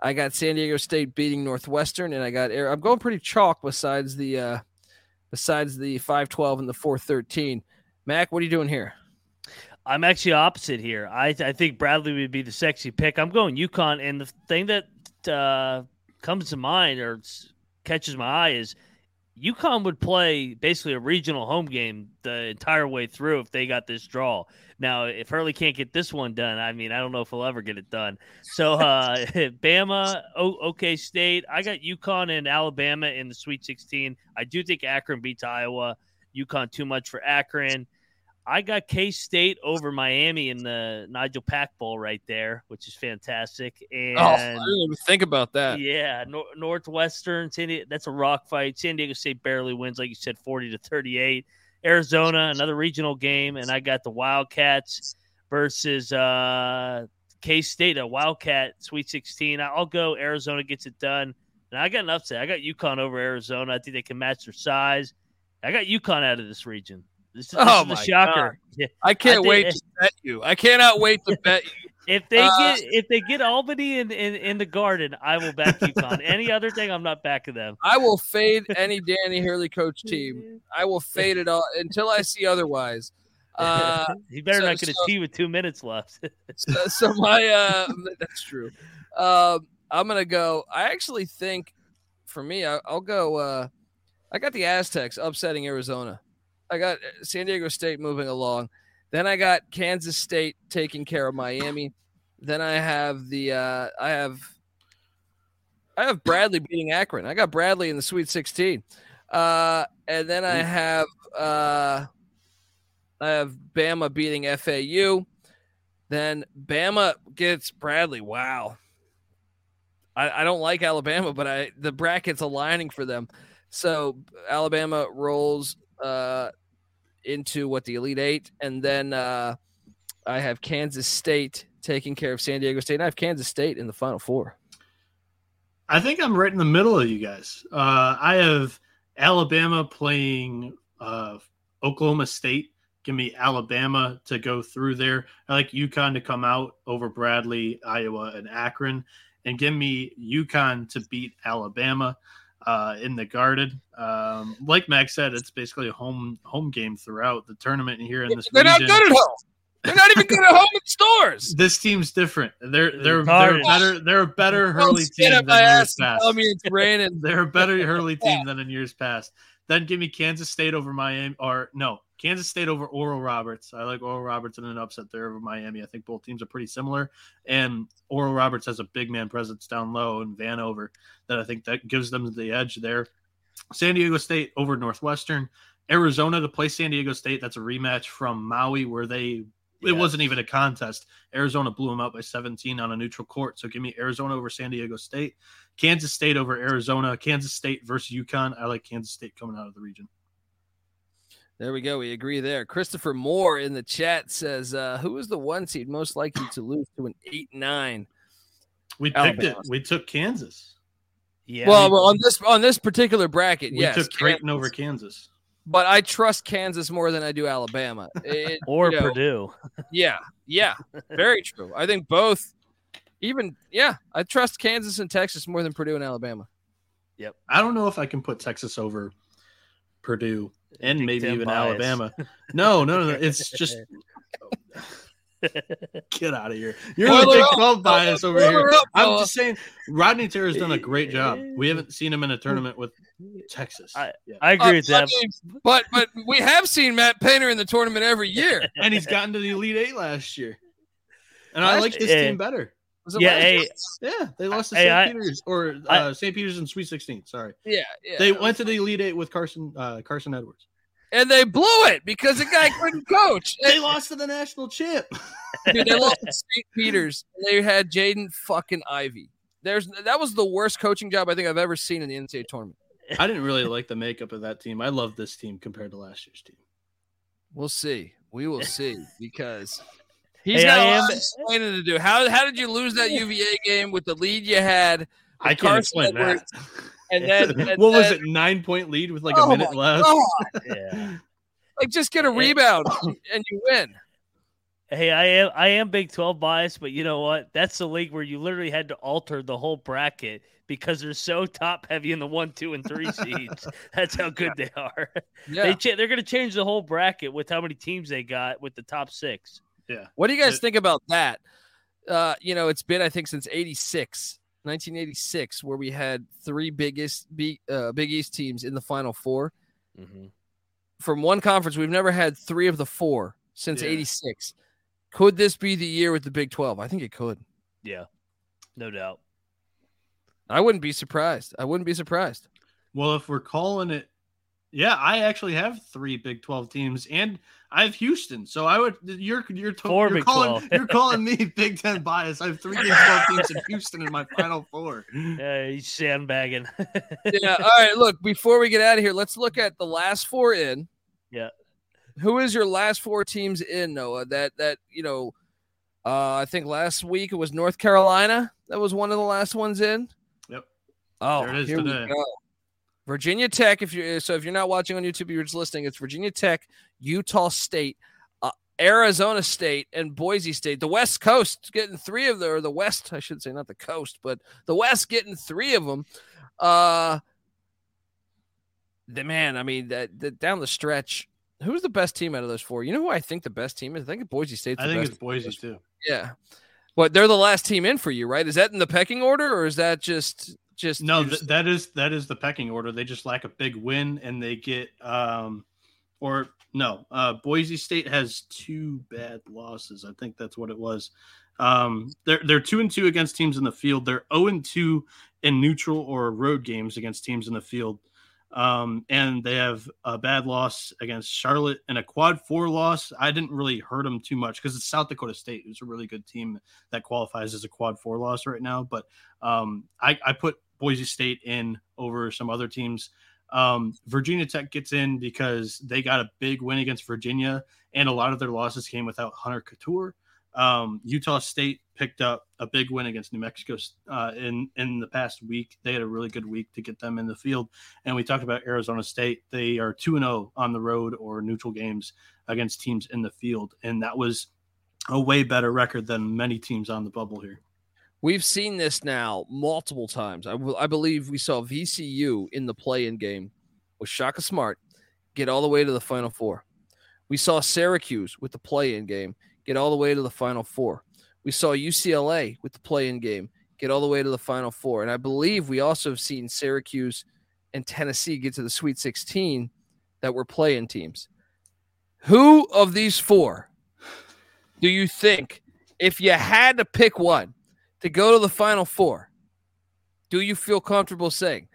I got San Diego State beating Northwestern, and I got Air. I'm going pretty chalk besides the uh besides the 512 and the 413. Mac, what are you doing here? I'm actually opposite here. I I think Bradley would be the sexy pick. I'm going UConn, and the thing that uh, comes to mind or catches my eye is UConn would play basically a regional home game the entire way through if they got this draw. Now, if Hurley can't get this one done, I mean, I don't know if he'll ever get it done. So, uh, Bama, o- OK State, I got UConn and Alabama in the Sweet 16. I do think Akron beats Iowa. UConn too much for Akron. I got K State over Miami in the Nigel Pack Bowl right there, which is fantastic. And oh, I didn't even think about that. Yeah, Nor- Northwestern, San Diego, that's a rock fight. San Diego State barely wins, like you said, forty to thirty-eight. Arizona, another regional game, and I got the Wildcats versus uh, K State, a Wildcat Sweet Sixteen. I'll go. Arizona gets it done, and I got an upset. I got UConn over Arizona. I think they can match their size. I got UConn out of this region. This, this oh is my a shocker. God. I can't I think, wait to bet you. I cannot wait to bet you. If they uh, get if they get Albany in, in, in the Garden, I will back UConn. Any other thing, I'm not backing them. I will fade any Danny Hurley coach team. I will fade it all until I see otherwise. Uh, he better so, not get so, a tee with two minutes left. so, so, my uh, that's true. Um, I'm gonna go. I actually think for me, I, will go. Uh, I got the Aztecs upsetting Arizona. I got uh, San Diego State moving along. Then I got Kansas State taking care of Miami. Then I have the uh, I have I have Bradley beating Akron. I got Bradley in the Sweet 16. Uh, and then I have uh, I have Bama beating FAU. Then Bama gets Bradley. Wow. I, I don't like Alabama, but I the brackets aligning for them. So Alabama rolls uh, into what the Elite Eight, and then uh, I have Kansas State taking care of San Diego State. And I have Kansas State in the Final Four. I think I'm right in the middle of you guys. Uh, I have Alabama playing uh, Oklahoma State. Give me Alabama to go through there. I like UConn to come out over Bradley, Iowa, and Akron, and give me UConn to beat Alabama uh, in the Garden. Um, like Max said, it's basically a home home game throughout the tournament here in this. They're region. not good at home. They're not even good at home in stores. This team's different. They're they're they're better. They're a better Hurley team than years past. Tell me it's raining. they're a better Hurley team than in years past. Then give me Kansas State over Miami, or no, Kansas State over Oral Roberts. I like Oral Roberts in an upset there over Miami. I think both teams are pretty similar, and Oral Roberts has a big man presence down low in Vanover that I think that gives them the edge there. San Diego State over Northwestern. Arizona to play San Diego State. That's a rematch from Maui where they it wasn't even a contest. Arizona blew them out by 17 on a neutral court. So give me Arizona over San Diego State, Kansas State over Arizona, Kansas State versus UConn. I like Kansas State coming out of the region. There we go. We agree there. Christopher Moore in the chat says, uh, "Who is the one seed most likely to lose to an eight nine?" We picked Alabama. it. We took Kansas. Yeah. Well, well, on this on this particular bracket, we yes, took Creighton over Kansas. But I trust Kansas more than I do Alabama. It, or you know, Purdue. yeah, yeah, very true. I think both. Even yeah, I trust Kansas and Texas more than Purdue and Alabama. Yep. I don't know if I can put Texas over Purdue and maybe even bias. Alabama. No, no, no, It's just get out of here. You're a big club bias over here. Up, I'm just saying, Rodney Terry has done a great job. We haven't seen him in a tournament with Texas. I, I agree uh, with that. I mean, but but we have seen Matt Painter in the tournament every year, and he's gotten to the Elite Eight last year. And I like this team better. Yeah, hey, yeah, they lost to St. Peter's or uh, St. Peter's in Sweet 16. Sorry. Yeah, yeah. They went to the Elite Eight with Carson uh, Carson Edwards. and they blew it because the guy couldn't coach. They lost to the national champ. Dude, they lost to St. Peter's. They had Jaden fucking Ivey. There's that was the worst coaching job I think I've ever seen in the NCAA tournament. I didn't really like the makeup of that team. I love this team compared to last year's team. We'll see. We will see because he's Hey, got I a am- lot of explaining to do. How how did you lose that UVA game with the lead you had? I can't Carson explain Edwards, that. And then and what was it? Nine point lead with like Oh a minute my left. God. Yeah. Like just get a rebound and you win. Hey, I am I am Big 12 biased, but you know what? That's the league where you literally had to alter the whole bracket because they're so top heavy in the one, two, and three seeds. That's how good they are. Yeah. They cha- they're going to change the whole bracket with how many teams they got with the top six. Yeah. What do you guys It- think about that? Uh, you know, it's been I think since 86, 1986 where we had three biggest B, uh, Big East teams in the final 4. Mm-hmm. From one conference, we've never had 3 of the 4 since Yeah. 86. Could this be the year with the Big 12? I think it could. Yeah, no doubt. I wouldn't be surprised. I wouldn't be surprised. Well, if we're calling it, yeah, I actually have three Big Twelve teams, and I have Houston. So I would you're you're, to, Four you're Big calling 12. you're calling me Big Ten bias. I have three Big Twelve teams in Houston in my Final Four. Yeah, he's sandbagging. yeah. All right. Look, before we get out of here, let's look at the last four in. Yeah. Who is your last four teams in, Noah? That that you know, uh, I think last week it was North Carolina. That was one of the last ones in. Yep. Oh, There it is here today. we go. Virginia Tech. If you so, if you're not watching on YouTube, you're just listening. It's Virginia Tech, Utah State, uh, Arizona State, and Boise State. The West Coast getting three of the or the West, I should say, not the coast, but the West getting three of them. Uh, the man, I mean, that, that down the stretch, who's the best team out of those four? You know who I think the best team is? I think Boise State's. I the think it's Boise too. yeah. But they're the last team in for you, right? Is that in the pecking order or is that just just No, th- that is that is the pecking order. They just lack a big win, and they get um, or no, uh, Boise State has two bad losses. I think that's what it was. Um, they're they're two and two against teams in the field. They're zero and two in neutral or road games against teams in the field. Um, and they have a bad loss against Charlotte and a quad four loss. I didn't really hurt them too much because it's South Dakota State, who's a really good team that qualifies as a quad four loss right now. But um, I, I put Boise State in over some other teams. Um, Virginia Tech gets in because they got a big win against Virginia, and a lot of their losses came without Hunter Cattoor. Um, Utah State picked up a big win against New Mexico uh, in in the past week. They had a really good week to get them in the field. And we talked about Arizona State. They are two and zero on the road or neutral games against teams in the field, and that was a way better record than many teams on the bubble here. We've seen this now multiple times. I, w- I believe we saw VCU in the play-in game with Shaka Smart get all the way to the Final Four. We saw Syracuse with the play-in game get all the way to the Final Four. We saw UCLA with the play-in game get all the way to the Final Four, and I believe we also have seen Syracuse and Tennessee get to the Sweet 16 that were play-in teams. Who of these four do you think, if you had to pick one? To go to the final four do you feel comfortable saying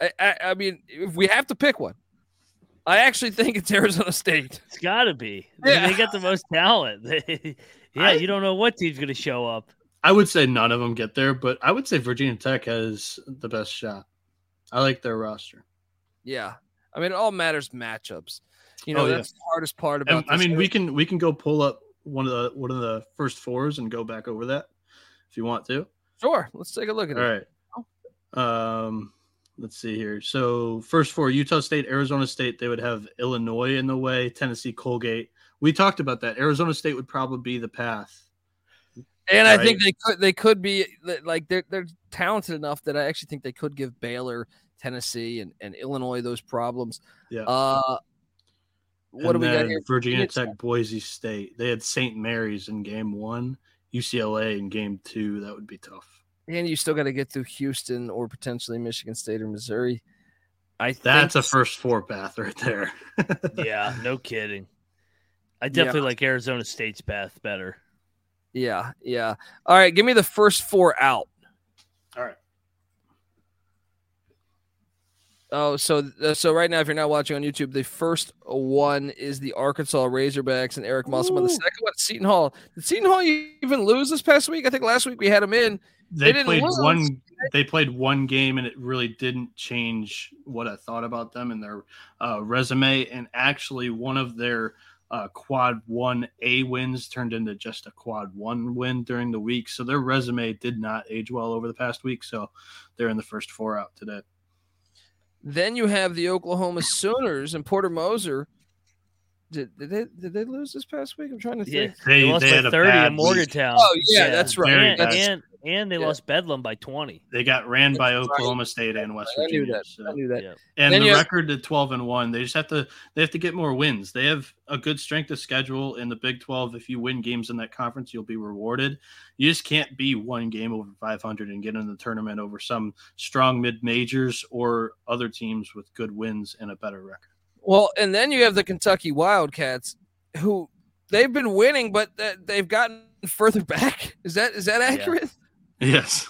I, I, I mean if we have to pick one i actually think it's arizona state It's got to be. Yeah. They got the most talent. yeah, I- you don't know what team's going to show up. I would say none of them get there, but I would say Virginia Tech has the best shot. I like their roster. yeah i mean it all matters matchups you know Oh, yeah. that's the hardest part about And, I this. mean, we can we can go pull up one of the one of the first fours and go back over that if you want to. sure let's take a look at All it right. Um, let's see here. So first four: Utah State, Arizona State. They would have Illinois in the way. Tennessee, Colgate. We talked about that. Arizona State would probably be the path. and i think they could they could be like they're, they're talented enough that i actually think they could give baylor tennessee and, and illinois those problems Yeah. uh what do And we got here Virginia Virginia Tech, Boise State. They had St. Mary's in game one, UCLA in game two. That would be tough. and you still got to get through Houston or potentially Michigan State or Missouri. I That's think a first four path right there. Yeah, no kidding. I definitely like Arizona State's path better. Yeah, yeah. All right, give me the first four out. All right. Oh, so uh, so right now, if you're not watching on YouTube, the first one is the Arkansas Razorbacks and Eric Musselman. The second one, Seton Hall. Did Seton Hall even lose this past week? I think last week we had them in. They, They didn't played lose. one. They played one game, and it really didn't change what I thought about them and their uh, resume. And actually, one of their uh, quad one A wins turned into just a quad one win during the week. So their resume did not age well over the past week. So they're in the first four out today. Then you have the Oklahoma Sooners and Porter Moser. Did, did they did they lose this past week? I'm trying to Yeah, think. they, They- lost they by 30 bad in week. Morgantown. Oh, yeah, that's right. And, bad. and, and they Yeah. lost Bedlam by 20. They got ran by That's right. Oklahoma State and West I knew Virginia. that. so- I knew that. Yeah. and Then the you have- record to 12 and 1 they just have to they have to get more wins they have a good strength of schedule in the big 12 if you win games in that conference you'll be rewarded you just can't be one game over 500 and get in the tournament over some strong mid majors or other teams with good wins and a better record Well, and then you have the Kentucky Wildcats, who they've been winning, but they've gotten further back. Is that is that accurate? Yes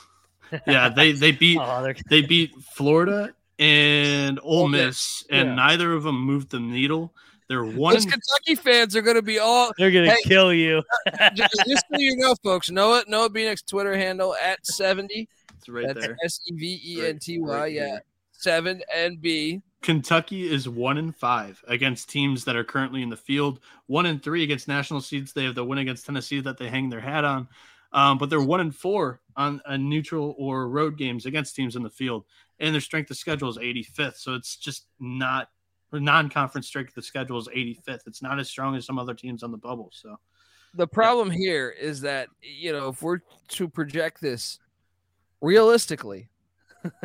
yeah they they beat Oh, they're, beat florida and Ole Ole Miss, and yeah. neither of them moved the needle they're one Those Kentucky fans are going to be all. they're going to Hey. kill you. just, just so you know, folks, Noah Noah Beanick's Twitter handle at seventy. it's right That's there S E V E N T Y. Right Yeah, seven and B. Kentucky is one in five against teams that are currently in the field. One in three against national seeds. They have the win against Tennessee that they hang their hat on. Um, but they're one in four on a neutral or road games against teams in the field. And their strength of schedule is 85th. So it's just not non-conference strength of schedule is 85th. It's not as strong as some other teams on the bubble. So The problem here is that you know if we're to project this realistically,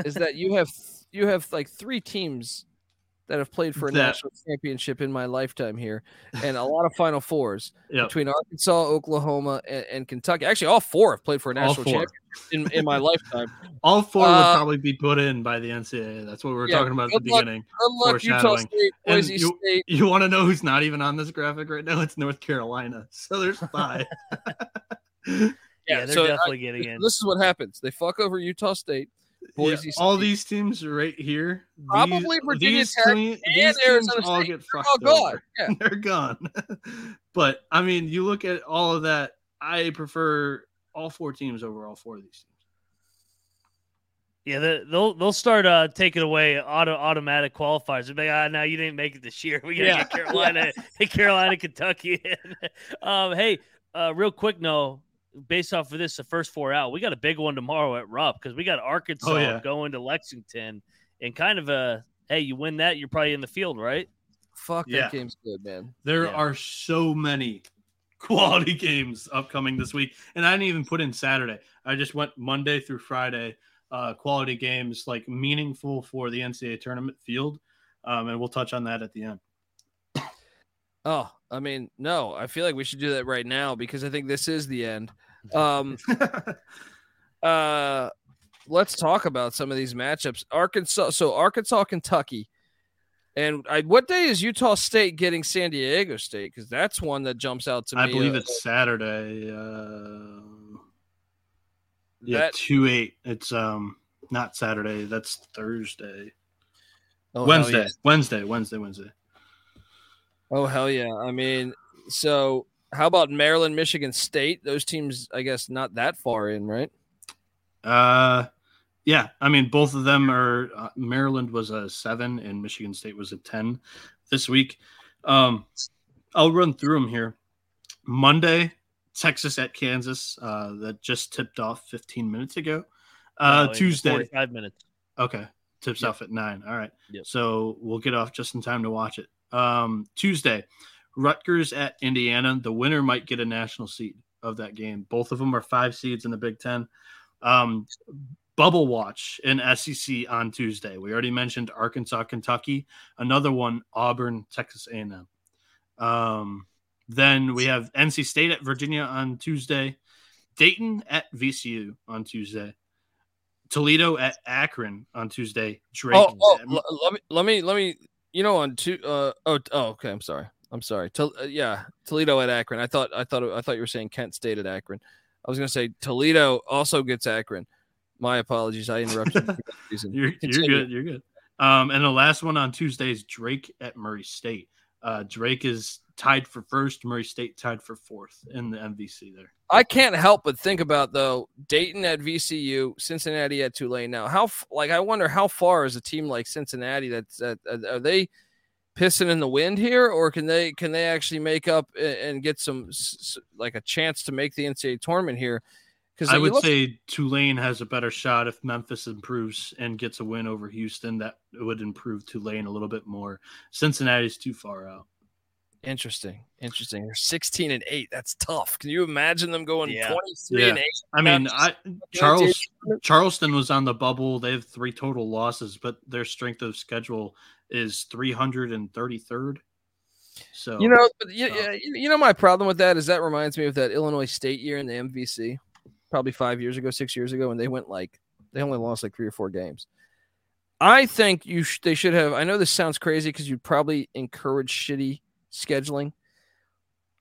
is that you have you have like three teams that have played for a That- national championship in my lifetime here, and a lot of Final Fours yeah, between Arkansas, Oklahoma, and, and Kentucky. Actually, all four have played for a national championship in, in my lifetime. All four Uh, would probably be put in by the NCAA. That's what we were Yeah, talking about at the luck. beginning. Good luck, Utah State, Boise you- State. You want to know who's not even on this graphic right now? It's North Carolina. So there's five. Yeah, they're so I- definitely getting in. This is what happens. They fuck over Utah State, Boise Yeah, all these teams right here. Probably these, Virginia these Tech tea- and these teams Arizona all get They're fucked all over. gone. Yeah. They're gone. but I mean, you look at all of that. I prefer all four teams over all four of these teams. Yeah, they'll they'll start uh, taking away auto automatic qualifiers. They'll be like, ah, no, you didn't make it this year. We gotta Yeah. get Carolina, get Carolina, Kentucky. um, hey, uh, real quick, no, based off of this, the first four out, we got a big one tomorrow at Rupp because we got Arkansas Oh, yeah. going to Lexington, and kind of a hey, you win that, you're probably in the field, right? Fuck Yeah. that game's good, man. There Yeah. are so many quality games upcoming this week, and I didn't even put in Saturday. I just went Monday through Friday. Uh, quality games like meaningful for the NCAA tournament field, um, and we'll touch on that at the end. Oh, I mean, no, I feel like we should do that right now because I think this is the end. Um, uh, let's talk about some of these matchups. Arkansas, so Arkansas, Kentucky, and I, what day is Utah State getting San Diego State? Because that's one that jumps out to me. I believe uh, it's Saturday. Uh, yeah, That- two eight. It's um not Saturday. That's Thursday. oh, Wednesday. yeah. Wednesday. Wednesday. Wednesday. Oh hell yeah! I mean, so how about Maryland, Michigan State? Those teams, I guess, not that far in, right? Uh, yeah. I mean, both of them are. Uh, Maryland was a seven, and Michigan State was a ten this week. Um, I'll run through them here. Monday, Texas at Kansas. Uh, that just tipped off 15 minutes ago. Uh, No, in Tuesday. 45 minutes. Okay. Tips Yep. off at nine. All right. Yep. So we'll get off just in time to watch it. Um, Tuesday, Rutgers at Indiana. The winner might get a national seed of that game. Both of them are five seeds in the Big Ten. Um, Bubble Watch in SEC on Tuesday. We already mentioned Arkansas, Kentucky. Another one, Auburn, Texas A&M. Um, then we have NC State at Virginia on Tuesday. Dayton at VCU on Tuesday. Toledo at Akron on Tuesday. Drake. Oh, oh at- let me let me let me. You know, on two. Uh, oh, oh, okay. I'm sorry. I'm sorry. Tol- uh, yeah, Toledo at Akron. I thought I thought I thought you were saying Kent State at Akron. I was going to say Toledo also gets Akron. My apologies. I interrupted. you for that reason. you're, you're good. You're good. Um, and the last one on Tuesday is Drake at Murray State. Uh, Drake is tied for first. Murray State tied for fourth in the MVC there. I can't help but think about though Dayton at VCU, Cincinnati at Tulane. Now, how like I wonder how far is a team like Cincinnati that's that are they pissing in the wind here, or can they can they actually make up and get some like a chance to make the NCAA tournament here? I would say Tulane has a better shot if Memphis improves and gets a win over Houston. That would improve Tulane a little bit more. Cincinnati's too far out. interesting, interesting. They're sixteen and eight. That's tough. Can you imagine them going Yeah. twenty three Yeah. and eight? I mean, I Charles Charleston was on the bubble. They have three total losses, but their strength of schedule is 333rd. So You know, you, so- you you know my problem with that is that reminds me of that Illinois State year in the MVC, probably five years ago, six years ago, and they went like they only lost like three or four games. I think you sh- they should have. I know this sounds crazy because you'd probably encourage shitty scheduling.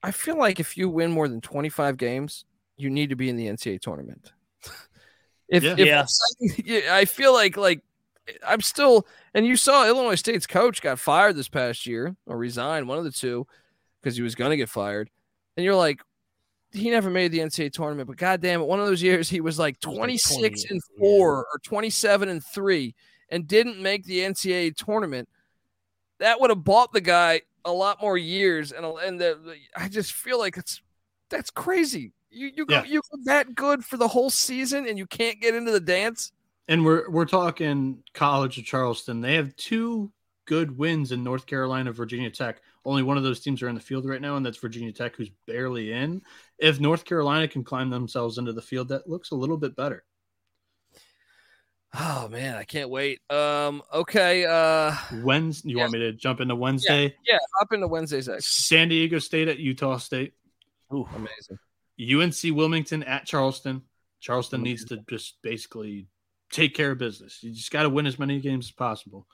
I feel like if you win more than twenty five games, you need to be in the NCAA tournament. if, Yeah. if I feel like like I'm still, and you saw Illinois State's coach got fired this past year or resigned, one of the two, because he was going to get fired. And you're like, he never made the NCAA tournament, but goddamn it, one of those years he was like was like 26 28, and yeah. four or 27 and three and didn't make the NCAA tournament. That would have bought the guy a lot more years, and and the, I just feel like it's that's crazy. You you go you go that good for the whole season, and you can't get into the dance. and we're we're talking College of Charleston. They have two good wins in North Carolina, Virginia Tech. Only one of those teams are in the field right now, and that's Virginia Tech, who's barely in. If North Carolina can climb themselves into the field, that looks a little bit better. Oh man, I can't wait. Um, okay, uh, Wednesday, you want me to jump into Wednesday? yeah, up into Wednesday's X. San Diego State at Utah State. Ooh, amazing. UNC Wilmington at Charleston. Charleston needs to just basically take care of business. You just got to win as many games as possible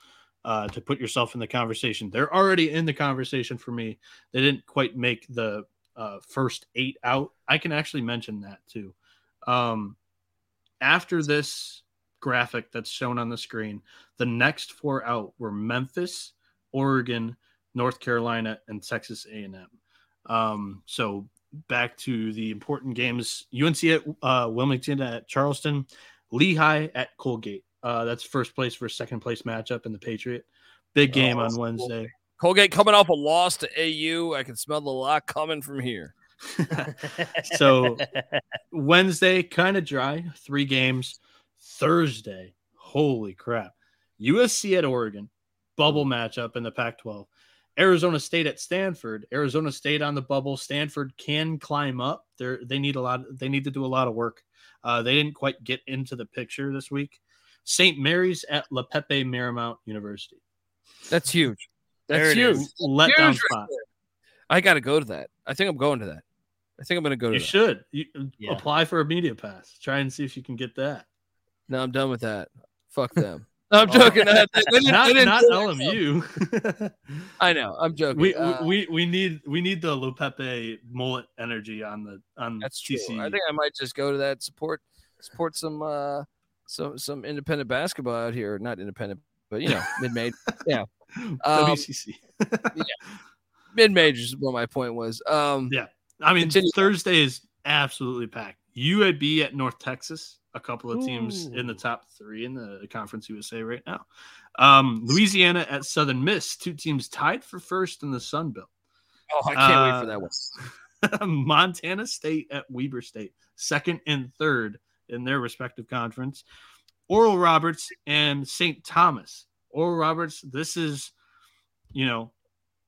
uh, to put yourself in the conversation. They're already in the conversation for me. They didn't quite make the uh, first eight out. I can actually mention that too. Um, after this graphic that's shown on the screen, the next four out were Memphis, Oregon, North Carolina, and Texas A&M. Um, so back to the important games: UNC at uh, Wilmington at Charleston, Lehigh at Colgate. Uh, that's first place for second place matchup in the Patriot. Big game Oh, on that's cool. Wednesday. Colgate coming off a loss to AU. I can smell the lot coming from here. so Wednesday, kind of dry, three games. Thursday, holy crap. USC at Oregon, bubble matchup in the Pac 12. Arizona State at Stanford. Arizona State on the bubble. Stanford can climb up. They they need a lot. They need to do a lot of work. Uh, they didn't quite get into the picture this week. St. Mary's at La Pepe Marymount University. That's huge. That's it huge. is. Letdown Huge right spot. there. I got to go to that. I think I'm going to that. I think I'm going to go to You that. should you, Yeah. apply for a media pass. Try and see if you can get that. No, I'm done with that. Fuck them. No, I'm joking. They- they didn't- not they didn't not. LMU. I know. I'm joking. we, Uh, we we need we need the Leaupepe mullet energy on the on That's true. I think I might just go to that support support some uh some some independent basketball out here. Not independent, but you know, mid major. Yeah. Um, WCC. Mid majors is what my point was. Um Yeah. I mean, Continue. Thursday is absolutely packed. UAB at North Texas, a couple of teams in the top three in the Conference USA right now. Um, Louisiana at Southern Miss, two teams tied for first in the Sun Belt. oh, I can't wait Uh, for that one. Montana State at Weber State, second and third in their respective conference. Oral Roberts and St. Thomas. Oral Roberts, this is, you know,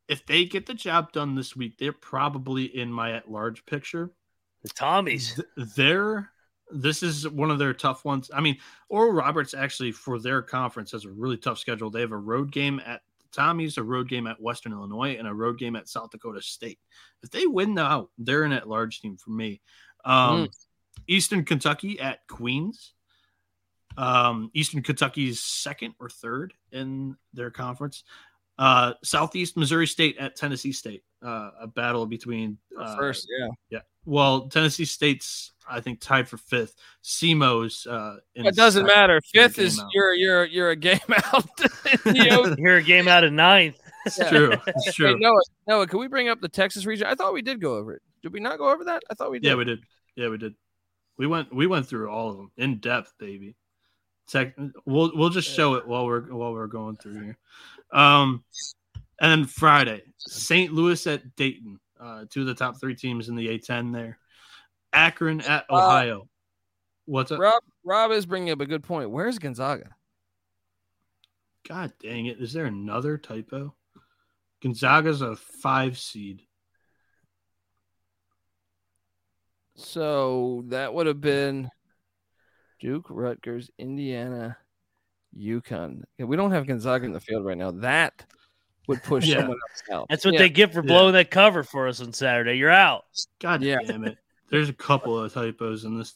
if they get the job done this week, they're probably in my at large picture. The Tommies. Th- They're this is one of their tough ones. I mean, Oral Roberts actually for their conference has a really tough schedule. They have a road game at the Tommies, a road game at Western Illinois, and a road game at South Dakota State. If they win out, they're an at large team for me. Um, Eastern Kentucky at Queens. Um, Eastern Kentucky's second or third in their conference. Uh, Southeast Missouri State at Tennessee State. uh, a battle between uh, First, yeah. yeah. Well, Tennessee State's I think tied for fifth. SEMO's uh, in It doesn't second. matter. Fifth is out. you're you're you're a game out. You know, You're a game out of ninth. It's true. It's Hey, true. Noah, Noah, can we bring up the Texas region? I thought we did go over it. Did we not go over that? I thought we did. Yeah, we did. Yeah, we did. We went we went through all of them in depth, baby. Tech, we'll we'll just show it while we're while we're going through here. Um, and then Friday, St. Louis at Dayton, uh, two of the top three teams in the A10 there. Akron at Uh, Ohio. What's up? Rob Rob is bringing up a good point. Where's Gonzaga? God dang it! Is there another typo? Gonzaga's a five seed. So that would have been Duke, Rutgers, Indiana, UConn. Yeah, we don't have Gonzaga in the field right now. That would push Yeah. someone else out. That's what Yeah. they get for Yeah. blowing that cover for us on Saturday. You're out. God Yeah. damn it! There's a couple of typos in this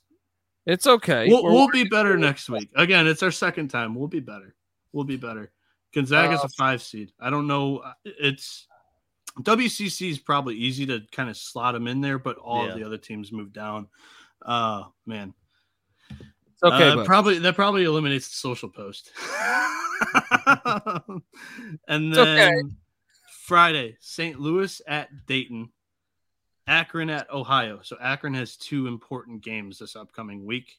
It's okay. We'll, we'll be better next week. Again, it's our second time. We'll be better. We'll be better. Gonzaga's Uh, a five seed. I don't know. It's WCC is probably easy to kind of slot them in there, but all Yeah. of the other teams move down. Uh man, It's okay. Uh, probably that probably eliminates the social post. and then okay. Friday, St. Louis at Dayton, Akron at Ohio. So Akron has two important games this upcoming week.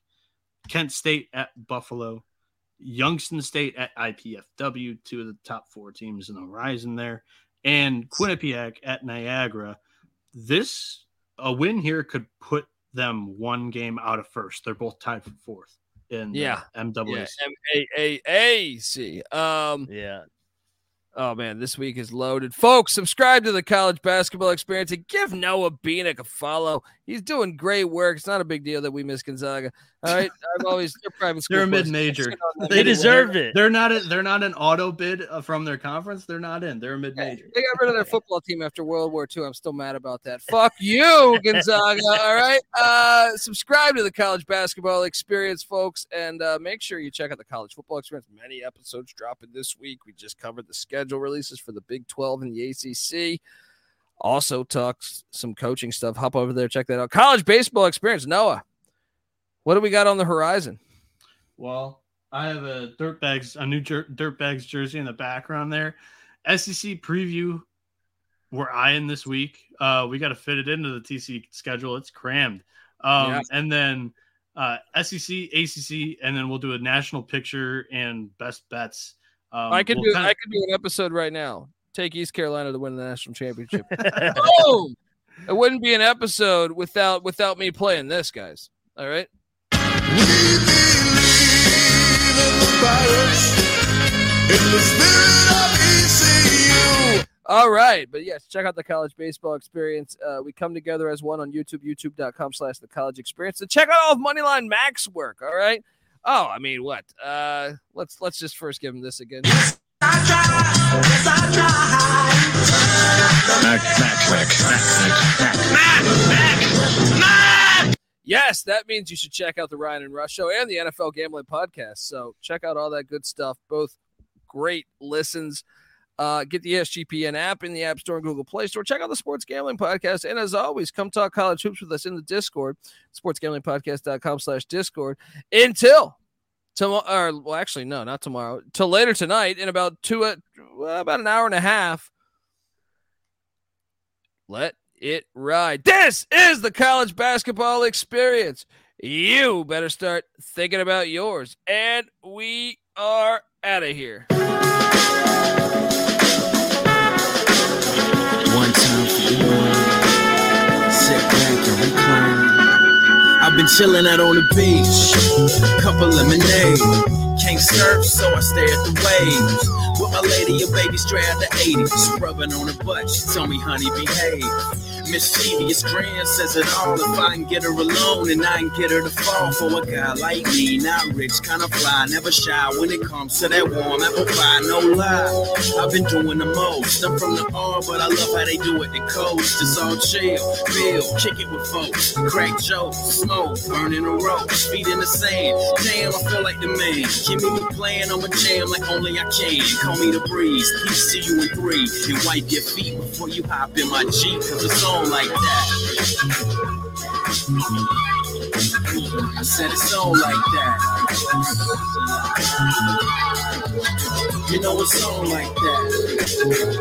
Kent State at Buffalo, Youngstown State at IPFW, two of the top four teams in the horizon there, and Quinnipiac at Niagara. This a win here could put them one game out of first. They're both tied for fourth in the Yeah. MWC. yeah, M A A A C. Um, Yeah. Oh man, this week is loaded. Folks, subscribe to the college basketball experience and give Noah Beanick a follow. He's doing great work. It's not a big deal that we miss Gonzaga. All right. I've always they're private school. They're a mid-major. Shit on They anyway. deserved it. They're not. A, they're not an auto bid uh, from their conference. They're not in. They're a mid-major. They got rid of their football team after World War II. I'm still mad about that. Fuck you, Gonzaga. All right. Uh, subscribe to the college basketball experience, folks, and uh, make sure you check out the college football experience. Many episodes dropping this week. We just covered the schedule releases for the Big 12 and the ACC. Also, talks some coaching stuff. Hop over there, check that out. College baseball experience. Noah, what do we got on the horizon? Well, I have a dirtbags, a new jer- dirtbags jersey in the background there. SEC preview. We're eyeing this week. Uh, we got to fit it into the TC schedule. It's crammed. Um, Yeah. and then uh, SEC, ACC, and then we'll do a national picture and best bets. Um, I could we'll do. kinda- I could do an episode right now. Take East Carolina to win the national championship. Boom! It wouldn't be an episode without without me playing this, guys. All right. All right, but yes, check out the college baseball experience. Uh, we come together as one on YouTube, youtube.com slash the college experience. And check out all of Moneyline Max work. All right. Oh, I mean, what? Uh, let's let's just first give him this again. Mac, Mac, Mac, Mac, Yes, that means you should check out the Ryan and Rush Show and the NFL Gambling Podcast. So check out all that good stuff. Both great listens. Uh, get the SGPN app in the App Store and Google Play Store. Check out the Sports Gambling Podcast. And as always, come talk college hoops with us in the Discord, sportsgamblingpodcast.com slash Discord. Until tomorrow, or well, actually, no, not tomorrow. Till later tonight in about two, uh, about an hour and a half. Let it ride. This is the college basketball experience. You better start thinking about yours. And we are out of here. One time for one. Sit back and recline. I've been chilling out on the beach. Cup of lemonade. Can't surf, so I stare at the waves. Lady, your baby straight out the 80s. Scrubbing on her butt. She told me, honey, behave. Mischievous grand says it all. If I can get her alone and I can get her to fall for a guy like me, not rich, kind of fly, never shy when it comes to that warm apple pie. No lie, I've been doing the most. I'm from the R, but I love how they do it. The coast is all chill, feel, kick it with folks, crack jokes, smoke, burning the ropes, feet in the sand. Damn, I feel like the man. Give me playing on my jam like only I can. Call me the breeze. Peace to you in three. And wipe your feet before you hop in my Jeep. Cause it's on like that. I said it's on like that. You know it's on like that.